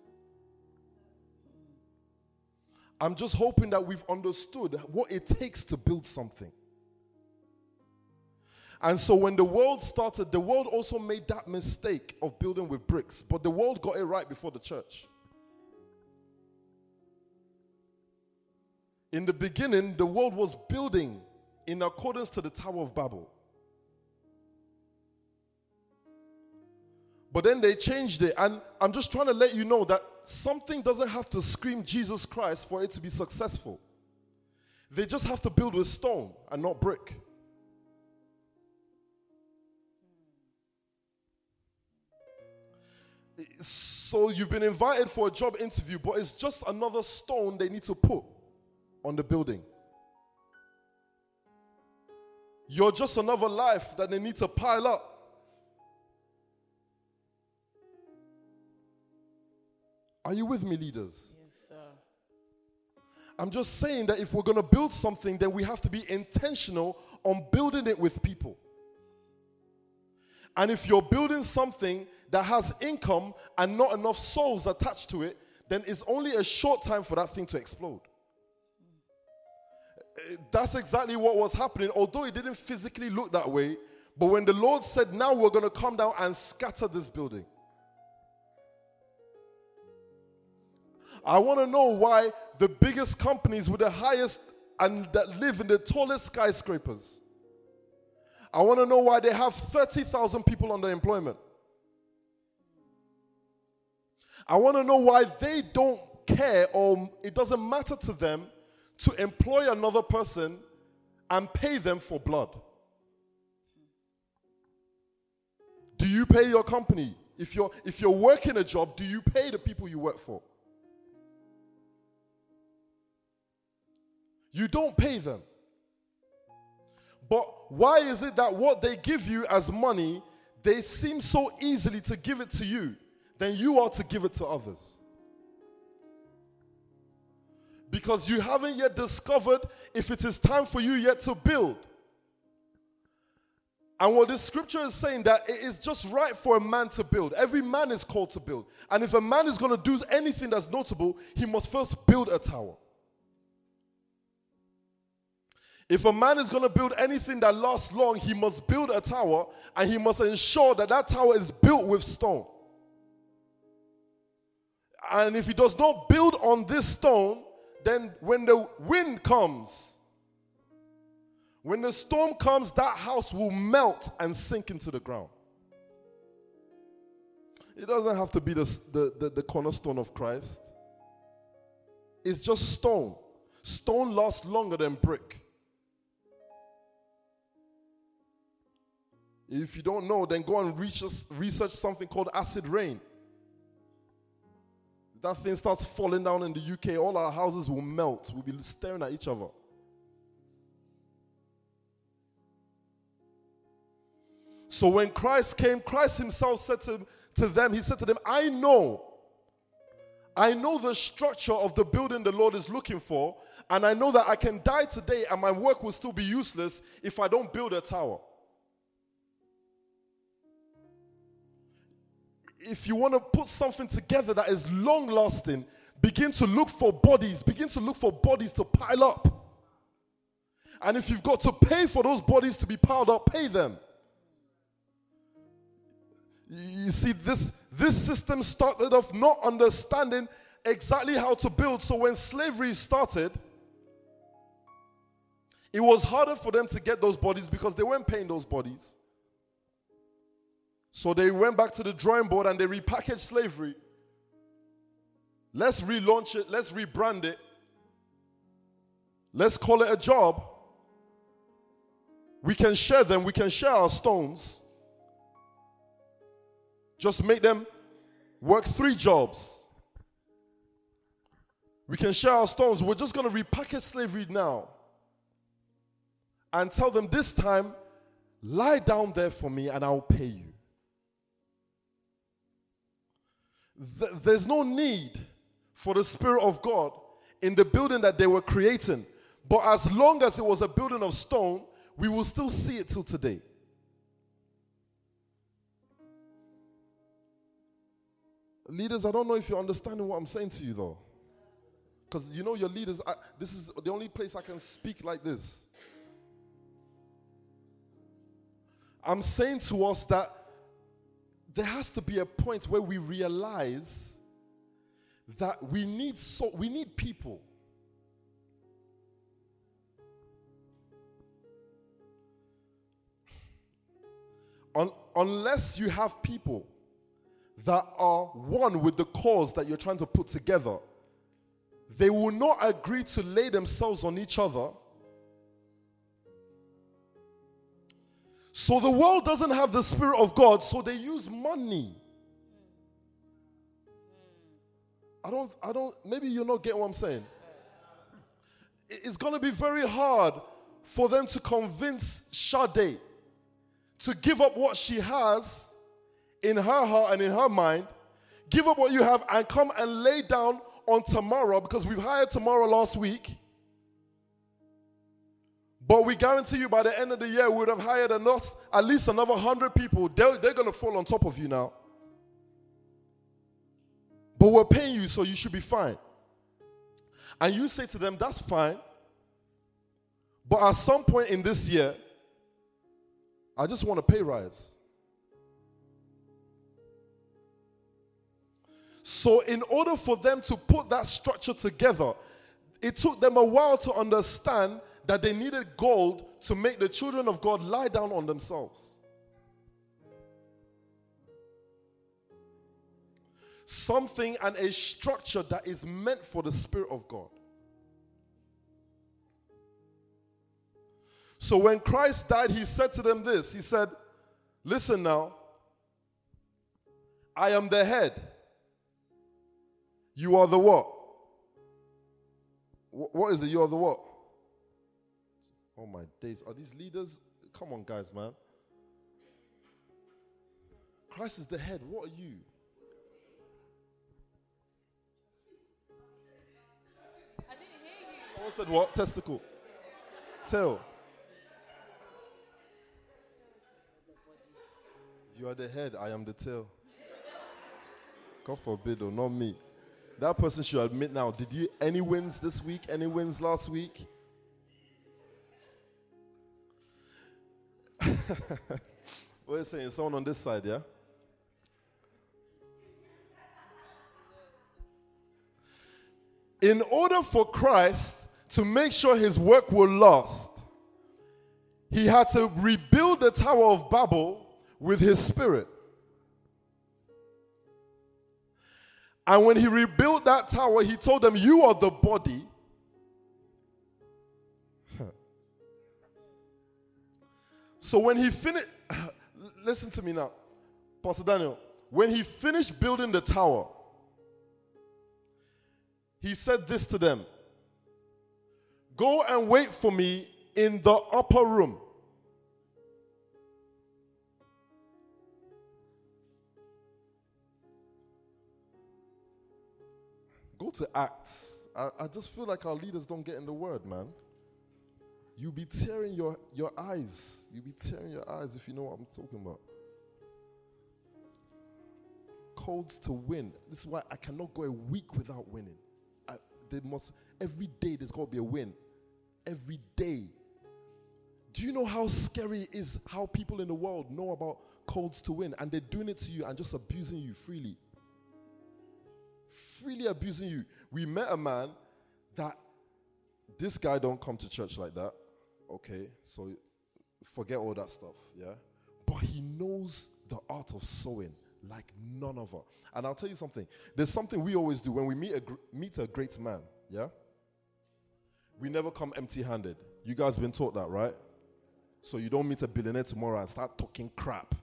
S1: I'm just hoping that we've understood what it takes to build something. And so when the world started, the world also made that mistake of building with bricks, but the world got it right before the church. In the beginning, the world was building in accordance to the Tower of Babel. But then they changed it. And I'm just trying to let you know that something doesn't have to scream Jesus Christ for it to be successful. They just have to build with stone and not brick. So you've been invited for a job interview, but it's just another stone they need to put on the building. You're just another life that they need to pile up. Are you with me, leaders?
S8: Yes, sir.
S1: I'm just saying that if we're going to build something, then we have to be intentional on building it with people. And if you're building something that has income and not enough souls attached to it, then it's only a short time for that thing to explode. That's exactly what was happening, although it didn't physically look that way. But when the Lord said, Now we're going to come down and scatter this building, I want to know why the biggest companies with the highest and that live in the tallest skyscrapers. I want to know why they have 30,000 people under employment. I want to know why they don't care or it doesn't matter to them to employ another person and pay them for blood. Do you pay your company? If you're if you're working a job, do you pay the people you work for? You don't pay them. But why is it that what they give you as money, they seem so easily to give it to you than you are to give it to others? Because you haven't yet discovered if it is time for you yet to build. And what this scripture is saying that it is just right for a man to build. Every man is called to build. And if a man is going to do anything that's notable, he must first build a tower. If a man is going to build anything that lasts long, he must build a tower and he must ensure that that tower is built with stone. And if he does not build on this stone, then when the wind comes, when the storm comes, that house will melt and sink into the ground. It doesn't have to be the, the, the, the cornerstone of Christ, it's just stone. Stone lasts longer than brick. If you don't know, then go and research, research something called acid rain. That thing starts falling down in the UK, all our houses will melt. We'll be staring at each other. So when Christ came, Christ himself said to, to them, He said to them, I know. I know the structure of the building the Lord is looking for, and I know that I can die today and my work will still be useless if I don't build a tower. If you want to put something together that is long lasting, begin to look for bodies, begin to look for bodies to pile up. And if you've got to pay for those bodies to be piled up, pay them. You see, this, this system started off not understanding exactly how to build. So when slavery started, It was harder for them to get those bodies because they weren't paying those bodies. So they went back to the drawing board and they repackaged slavery. Let's relaunch it, let's rebrand it, let's call it a job. We can share them, we can share our stones. Just make them work three jobs. We can share our stones. We're just going to repackage slavery now and tell them this time, lie down there for me and I'll pay you. Th- there's no need for the Spirit of God in the building that they were creating. But as long as it was a building of stone, we will still see it till today. Leaders, I don't know if you're understanding what I'm saying to you though. Because you know, your leaders, I, this is the only place I can speak like this. I'm saying to us that there has to be a point where we realize that we need so we need people. Un- unless you have people that are one with the cause that you're trying to put together, they will not agree to lay themselves on each other. So the world doesn't have the Spirit of God, so they use money. I don't, I don't, maybe you're not getting what I'm saying. It's going to be very hard for them to convince Sade to give up what she has in her heart and in her mind, give up what you have and come and lay down on tomorrow because we've hired tomorrow last week. But we guarantee you by the end of the year, we would have hired enough, at least another 100 people. They're, they're going to fall on top of you now. But we're paying you, so you should be fine. And you say to them, that's fine. But at some point in this year, I just want a pay rise. So, in order for them to put that structure together, it took them a while to understand that they needed gold to make the children of God lie down on themselves. Something and a structure that is meant for the Spirit of God. So when Christ died, he said to them this He said, Listen now, I am the head. You are the what? What is it? You are the what? Oh my days. Are these leaders? Come on, guys, man. Christ is the head. What are you?
S13: I didn't hear you.
S1: Someone said what? Testicle. Tail. You are the head, I am the tail. God forbid, or not me. That person should admit now. Did you any wins this week? Any wins last week? what are you saying? Someone on this side, yeah? In order for Christ to make sure his work will last, he had to rebuild the Tower of Babel with his spirit. And when he rebuilt that tower, he told them, You are the body. So when he finished, listen to me now, Pastor Daniel. When he finished building the tower, he said this to them Go and wait for me in the upper room. Go to Acts. I, I just feel like our leaders don't get in the word, man. You'll be tearing your, your eyes. You'll be tearing your eyes if you know what I'm talking about. Codes to win. This is why I cannot go a week without winning. I, they must every day there's got to be a win. Every day. Do you know how scary it is how people in the world know about codes to win and they're doing it to you and just abusing you freely? freely abusing you. We met a man that this guy don't come to church like that. Okay, so forget all that stuff, yeah? But he knows the art of sowing like none other. And I'll tell you something. There's something we always do when we meet a gr- meet a great man, yeah? We never come empty-handed. You guys been taught that, right? So you don't meet a billionaire tomorrow and start talking crap.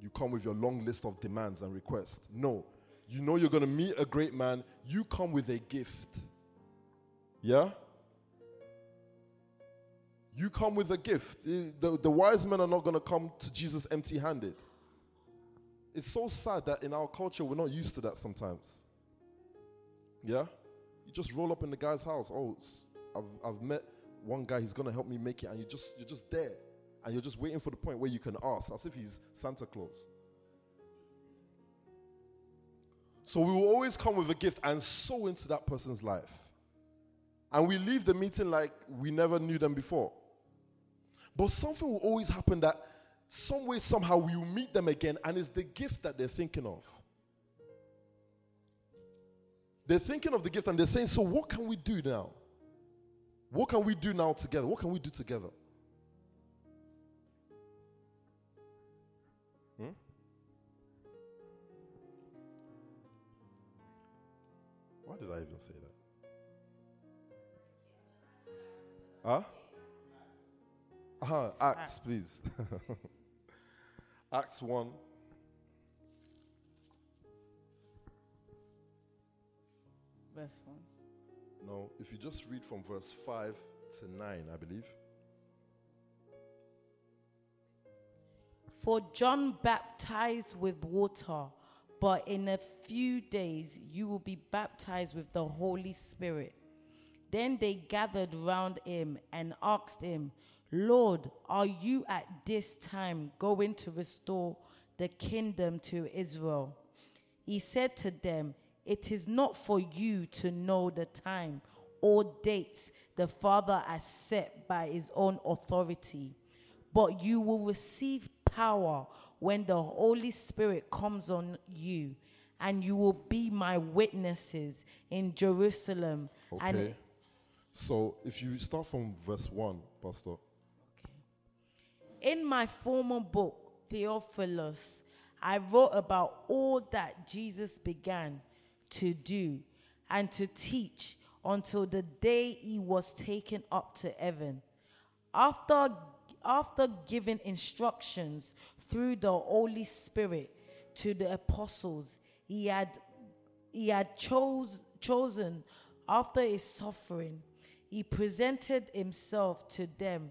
S1: You come with your long list of demands and requests. No. You know you're going to meet a great man, you come with a gift. Yeah? You come with a gift. The, the wise men are not going to come to Jesus empty handed. It's so sad that in our culture we're not used to that sometimes. Yeah? You just roll up in the guy's house. Oh, I've, I've met one guy, he's going to help me make it. And you just, you're just there. And you're just waiting for the point where you can ask, as if he's Santa Claus. So we will always come with a gift and sow into that person's life. And we leave the meeting like we never knew them before. But something will always happen that some way, somehow, we will meet them again, and it's the gift that they're thinking of. They're thinking of the gift and they're saying, So, what can we do now? What can we do now together? What can we do together? Hmm? Why did I even say that? Huh? Uh-huh, Acts, please. Acts 1.
S8: Verse 1.
S1: No, if you just read from verse 5 to 9, I believe.
S8: For John baptized with water, but in a few days you will be baptized with the Holy Spirit. Then they gathered round him and asked him, Lord, are you at this time going to restore the kingdom to Israel? He said to them, It is not for you to know the time or dates the Father has set by his own authority, but you will receive power when the Holy Spirit comes on you, and you will be my witnesses in Jerusalem
S1: Okay. So if you start from verse 1, Pastor.
S8: In my former book, Theophilus, I wrote about all that Jesus began to do and to teach until the day he was taken up to heaven. After, after giving instructions through the Holy Spirit to the apostles he had, he had chose, chosen after his suffering, he presented himself to them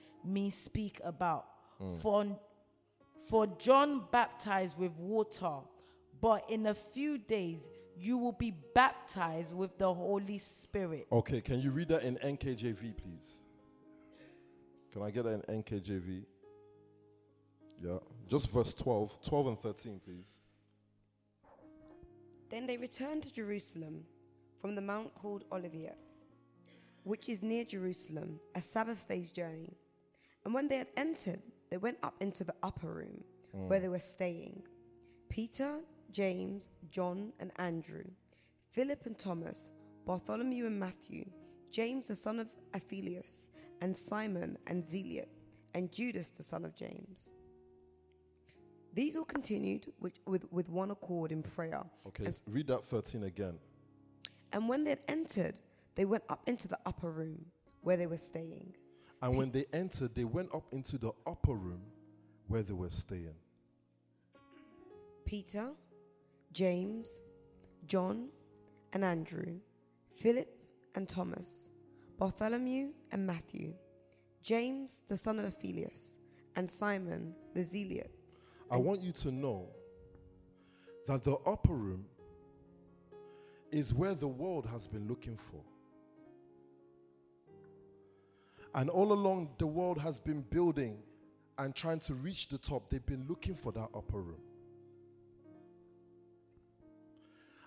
S8: me speak about.
S1: Mm.
S8: For, for John baptized with water, but in a few days you will be baptized with the Holy Spirit.
S1: Okay, can you read that in NKJV, please? Can I get that in NKJV? Yeah. Just verse 12, 12 and 13, please.
S7: Then they returned to Jerusalem from the mount called Olivet, which is near Jerusalem, a Sabbath day's journey. And when they had entered, they went up into the upper room
S1: Mm.
S7: where they were staying. Peter, James, John, and Andrew, Philip and Thomas, Bartholomew and Matthew, James the son of Aphelius, and Simon and Zealot, and Judas the son of James. These all continued with, with, with one accord in prayer.
S1: Okay,
S7: And,
S1: read that 13 again.
S7: and when they had entered, they went up into the upper room where they were staying.
S1: And when they entered, they went up into the upper room where they were staying.
S7: Peter, James, John, and Andrew, Philip and Thomas, Bartholomew and Matthew, James the son of Aphelius, and Simon the Zealot.
S1: I want you to know that the upper room is where the world has been looking for. And all along, the world has been building and trying to reach the top. They've been looking for that upper room.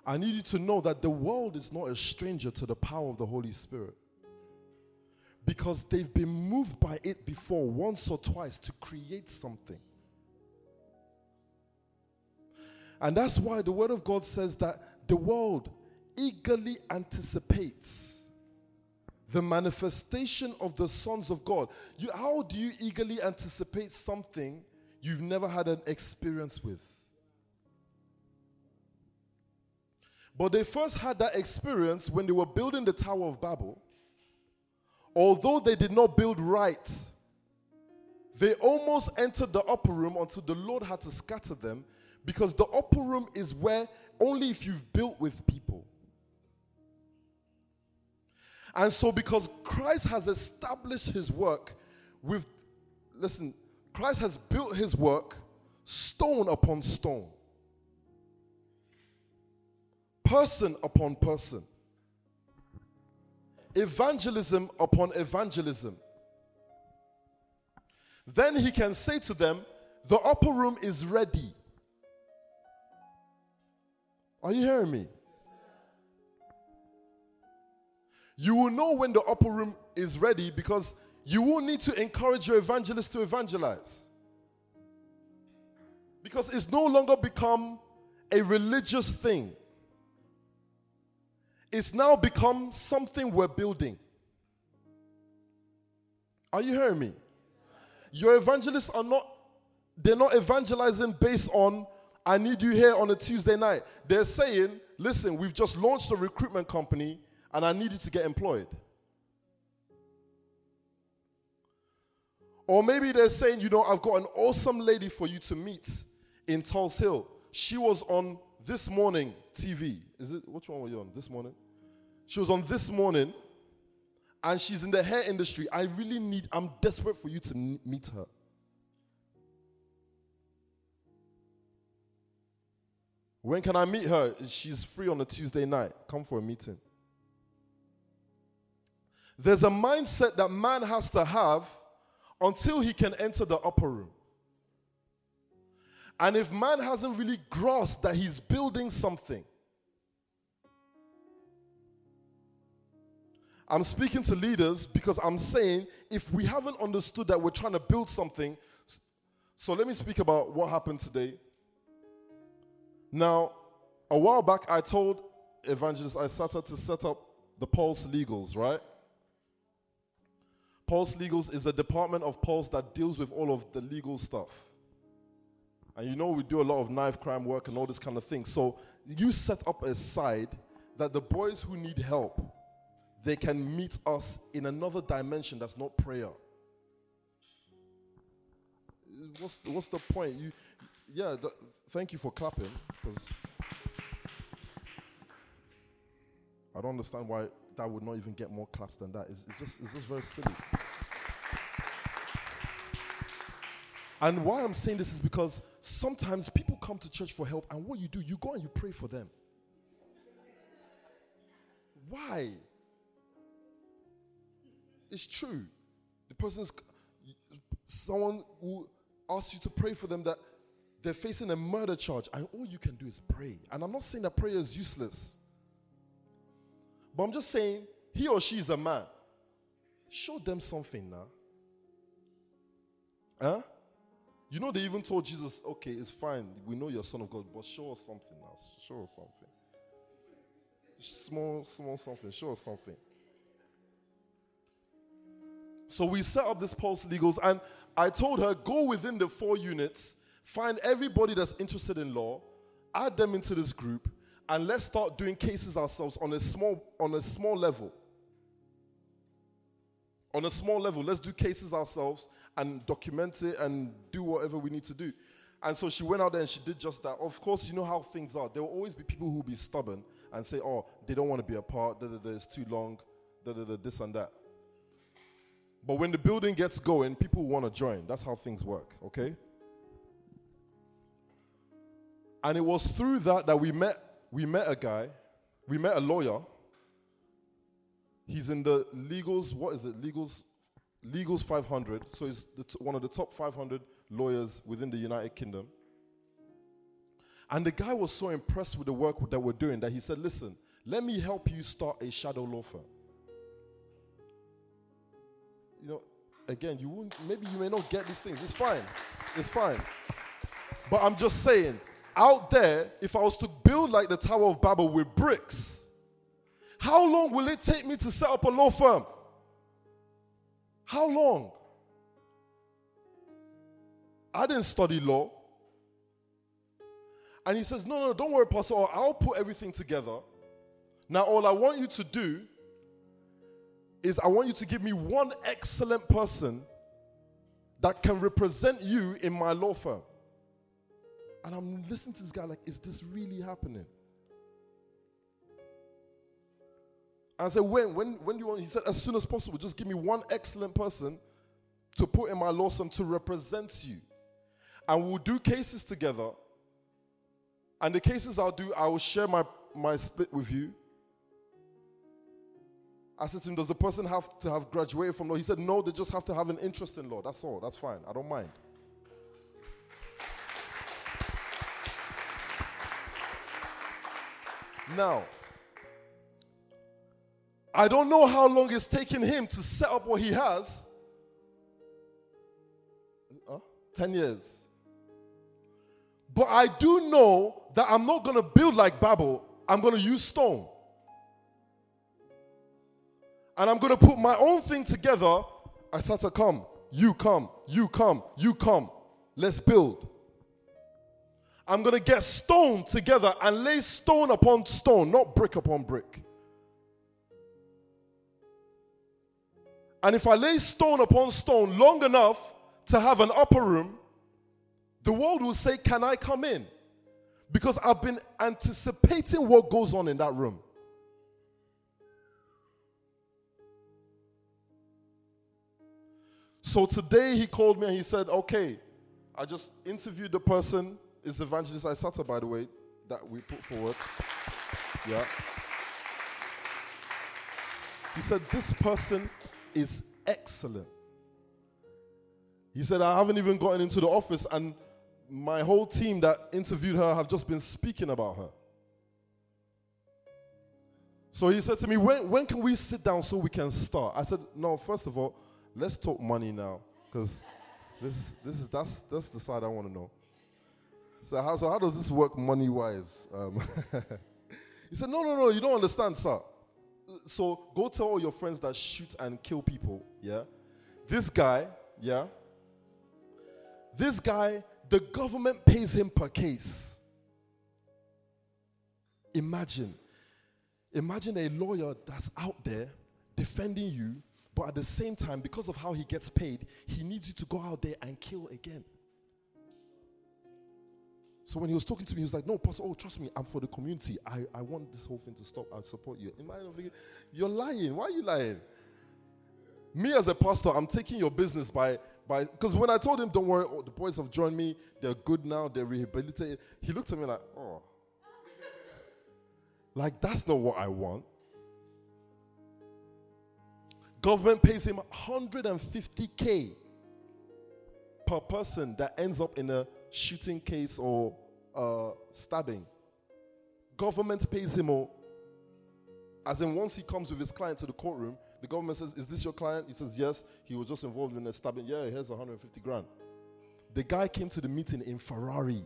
S1: I need you to know that the world is not a stranger to the power of the Holy Spirit because they've been moved by it before once or twice to create something. And that's why the Word of God says that the world eagerly anticipates the manifestation of the sons of God. You, how do you eagerly anticipate something you've never had an experience with? But they first had that experience when they were building the Tower of Babel. Although they did not build right, they almost entered the upper room until the Lord had to scatter them because the upper room is where only if you've built with people. And so, because Christ has established his work with, listen, Christ has built his work stone upon stone person upon person, evangelism upon evangelism. Then he can say to them, The upper room is ready. Are you hearing me? You will know when the upper room is ready because you will need to encourage your evangelist to evangelize. Because it's no longer become a religious thing it's now become something we're building. Are you hearing me? Your evangelists are not, they're not evangelizing based on, I need you here on a Tuesday night. They're saying, listen, we've just launched a recruitment company and I need you to get employed. Or maybe they're saying, you know, I've got an awesome lady for you to meet in Tulse Hill. She was on this morning TV. Is it which one were you on this morning? She was on this morning and she's in the hair industry. I really need, I'm desperate for you to meet her. When can I meet her? She's free on a Tuesday night. Come for a meeting. There's a mindset that man has to have until he can enter the upper room. And if man hasn't really grasped that he's building something, I'm speaking to leaders because I'm saying if we haven't understood that we're trying to build something, so let me speak about what happened today. Now, a while back, I told evangelists I started to set up the Pulse Legals, right? Pulse Legals is a department of Pulse that deals with all of the legal stuff. And you know, we do a lot of knife crime work and all this kind of thing. So you set up a side that the boys who need help they can meet us in another dimension that's not prayer. What's the, what's the point? You, yeah, th- thank you for clapping because I don't understand why that would not even get more claps than that. It's, it's just it's just very silly. And why I'm saying this is because sometimes people come to church for help, and what you do, you go and you pray for them. Why? It's true. The person's someone who asks you to pray for them that they're facing a murder charge, and all you can do is pray. And I'm not saying that prayer is useless, but I'm just saying he or she is a man. Show them something now. Huh? You know, they even told Jesus, okay, it's fine. We know you're son of God, but show us something now. Show us something. Small, small something. Show us something. So we set up this Pulse Legals, and I told her, go within the four units, find everybody that's interested in law, add them into this group, and let's start doing cases ourselves on a small on a small level. On a small level, let's do cases ourselves and document it and do whatever we need to do. And so she went out there and she did just that. Of course, you know how things are. There will always be people who will be stubborn and say, "Oh, they don't want to be a part. Da, da, da, it's too long. Da, da, da, this and that." But when the building gets going, people want to join. That's how things work, okay? And it was through that that we met we met a guy, we met a lawyer. He's in the legals, what is it? Legals Legal's 500, so he's t- one of the top 500 lawyers within the United Kingdom. And the guy was so impressed with the work that we're doing that he said, Listen, let me help you start a shadow law firm. You know, again, you won't, maybe you may not get these things. It's fine. It's fine. But I'm just saying, out there, if I was to build like the Tower of Babel with bricks, how long will it take me to set up a law firm? How long? I didn't study law. And he says, No, no, don't worry, Pastor, I'll put everything together. Now, all I want you to do is I want you to give me one excellent person that can represent you in my law firm. And I'm listening to this guy like, is this really happening? I said, when, when, when do you want? He said, as soon as possible. Just give me one excellent person to put in my law firm to represent you. And we'll do cases together. And the cases I'll do, I will share my, my split with you. I said to him, Does the person have to have graduated from law? He said, No, they just have to have an interest in law. That's all. That's fine. I don't mind. Now, I don't know how long it's taken him to set up what he has. Uh, 10 years. But I do know that I'm not going to build like Babel, I'm going to use stone. And I'm going to put my own thing together. I start to come. You come. You come. You come. Let's build. I'm going to get stone together and lay stone upon stone, not brick upon brick. And if I lay stone upon stone long enough to have an upper room, the world will say, Can I come in? Because I've been anticipating what goes on in that room. So today he called me and he said, Okay, I just interviewed the person, it's Evangelist Isata, by the way, that we put forward. Yeah. He said, This person is excellent. He said, I haven't even gotten into the office, and my whole team that interviewed her have just been speaking about her. So he said to me, when, when can we sit down so we can start? I said, No, first of all, let's talk money now, because this, this is, that's, that's the side I want to know. So how, so how does this work money wise? Um, he said, No, no, no, you don't understand, sir. So go tell all your friends that shoot and kill people, yeah? This guy, yeah? This guy, the government pays him per case. Imagine. Imagine a lawyer that's out there defending you, but at the same time, because of how he gets paid, he needs you to go out there and kill again. So when he was talking to me, he was like, No, Pastor, oh, trust me, I'm for the community. I, I want this whole thing to stop. I support you. In my own thinking, You're lying. Why are you lying? Me as a pastor, I'm taking your business by by because when I told him, Don't worry, oh, the boys have joined me, they're good now, they're rehabilitated. He looked at me like, Oh. Like that's not what I want. Government pays him 150k per person that ends up in a shooting case or uh, stabbing. Government pays him all. As in, once he comes with his client to the courtroom, the government says, Is this your client? He says, Yes. He was just involved in a stabbing. Yeah, here's 150 grand. The guy came to the meeting in Ferrari.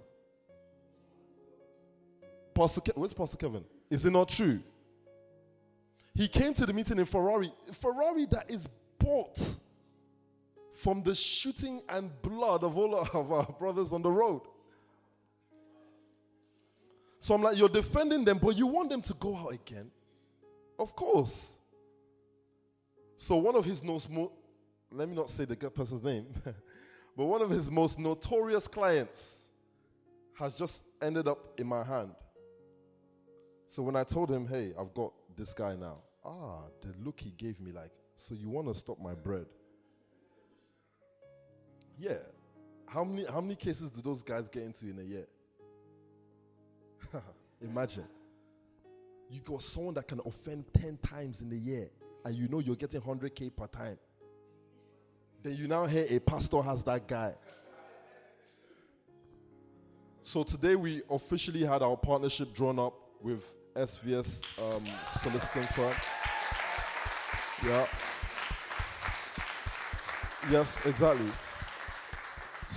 S1: Pastor Ke- Where's Pastor Kevin? Is it not true? He came to the meeting in Ferrari. Ferrari that is bought from the shooting and blood of all of our brothers on the road. So I'm like, you're defending them, but you want them to go out again? Of course. So one of his most, mo- let me not say the person's name, but one of his most notorious clients has just ended up in my hand. So when I told him, hey, I've got this guy now, ah, the look he gave me, like, so you want to stop my bread? Yeah. How many how many cases do those guys get into in a year? Imagine. You got someone that can offend 10 times in a year and you know you're getting 100k per time. Then you now hear a pastor has that guy. So today we officially had our partnership drawn up with SVS um, soliciting firm. Yeah. Yes, exactly.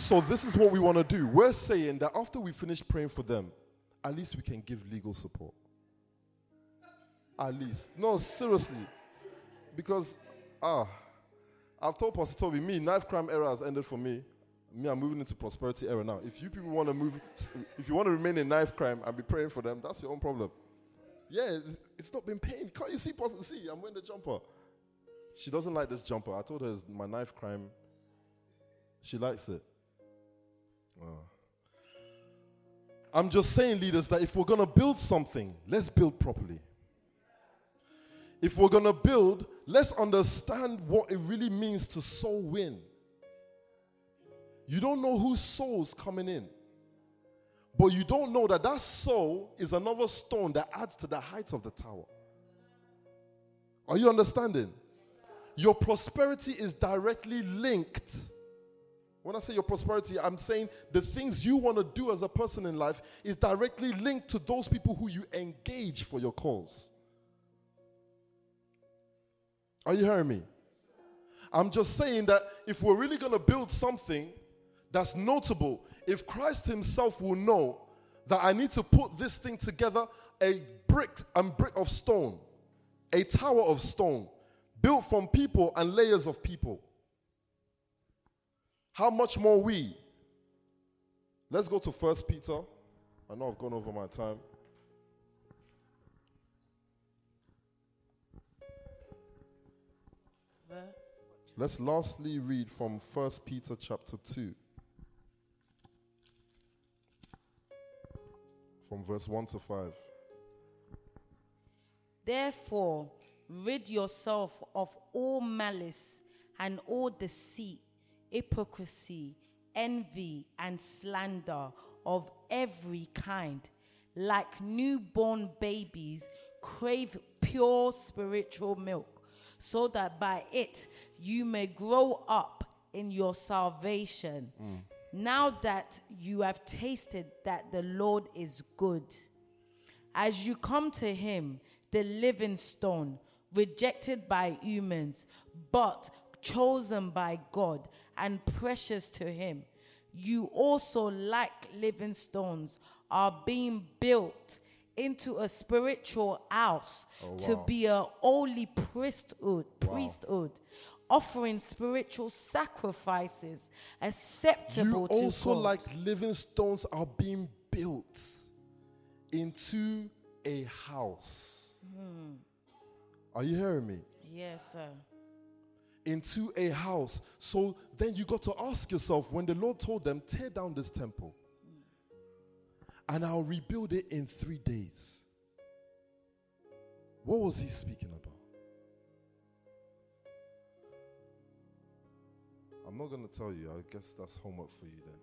S1: So this is what we want to do. We're saying that after we finish praying for them, at least we can give legal support. At least. No, seriously. Because ah, I've told Pastor Tobi, me, knife crime era has ended for me. Me, I'm moving into prosperity era now. If you people want to move, if you want to remain in knife crime and be praying for them, that's your own problem. Yeah, it's not been paying. Can't you see? Pastor, see, I'm wearing the jumper. She doesn't like this jumper. I told her it's my knife crime. She likes it. I'm just saying, leaders, that if we're going to build something, let's build properly. If we're going to build, let's understand what it really means to soul win. You don't know whose soul's coming in. But you don't know that that soul is another stone that adds to the height of the tower. Are you understanding? Your prosperity is directly linked. When I say your prosperity, I'm saying the things you want to do as a person in life is directly linked to those people who you engage for your cause. Are you hearing me? I'm just saying that if we're really going to build something that's notable, if Christ Himself will know that I need to put this thing together, a brick and brick of stone, a tower of stone, built from people and layers of people. How much more we? Let's go to First Peter. I know I've gone over my time. Let's lastly read from First Peter chapter 2. From verse 1 to 5.
S8: Therefore, rid yourself of all malice and all deceit, hypocrisy, envy, and slander of every kind. Like newborn babies, crave pure spiritual milk, so that by it you may grow up in your salvation. Mm. Now that you have tasted that the Lord is good, as you come to him, the living stone, rejected by humans, but chosen by God and precious to him, you also, like living stones, are being built into a spiritual house
S1: Oh,
S8: to be a holy priesthood, priesthood, offering spiritual sacrifices
S1: You
S8: acceptable to
S1: also,
S8: God.
S1: like living stones, are being built into a house.
S8: Hmm.
S1: Are you hearing me?
S8: Yes, sir.
S1: Into a house. So then you got to ask yourself when the Lord told them, tear down this temple and I'll rebuild it in three days. What was he speaking about? I'm not going to tell you. I guess that's homework for you then.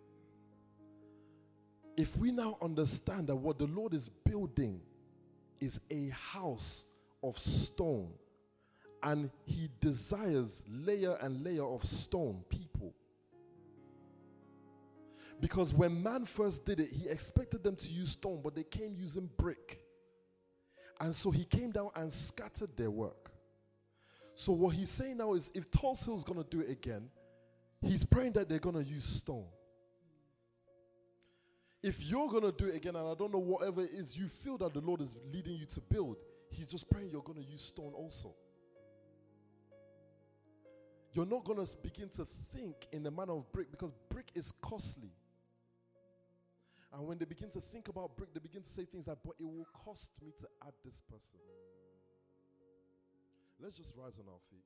S1: If we now understand that what the Lord is building is a house of stone, and He desires layer and layer of stone people. Because when man first did it, he expected them to use stone, but they came using brick. And so he came down and scattered their work. So what he's saying now is if Tulse Hill's going to do it again, he's praying that they're going to use stone. If you're going to do it again, and I don't know whatever it is you feel that the Lord is leading you to build, he's just praying you're going to use stone also. You're not going to begin to think in the manner of brick because brick is costly. And when they begin to think about brick, they begin to say things like, but it will cost me to add this person. Let's just rise on our feet.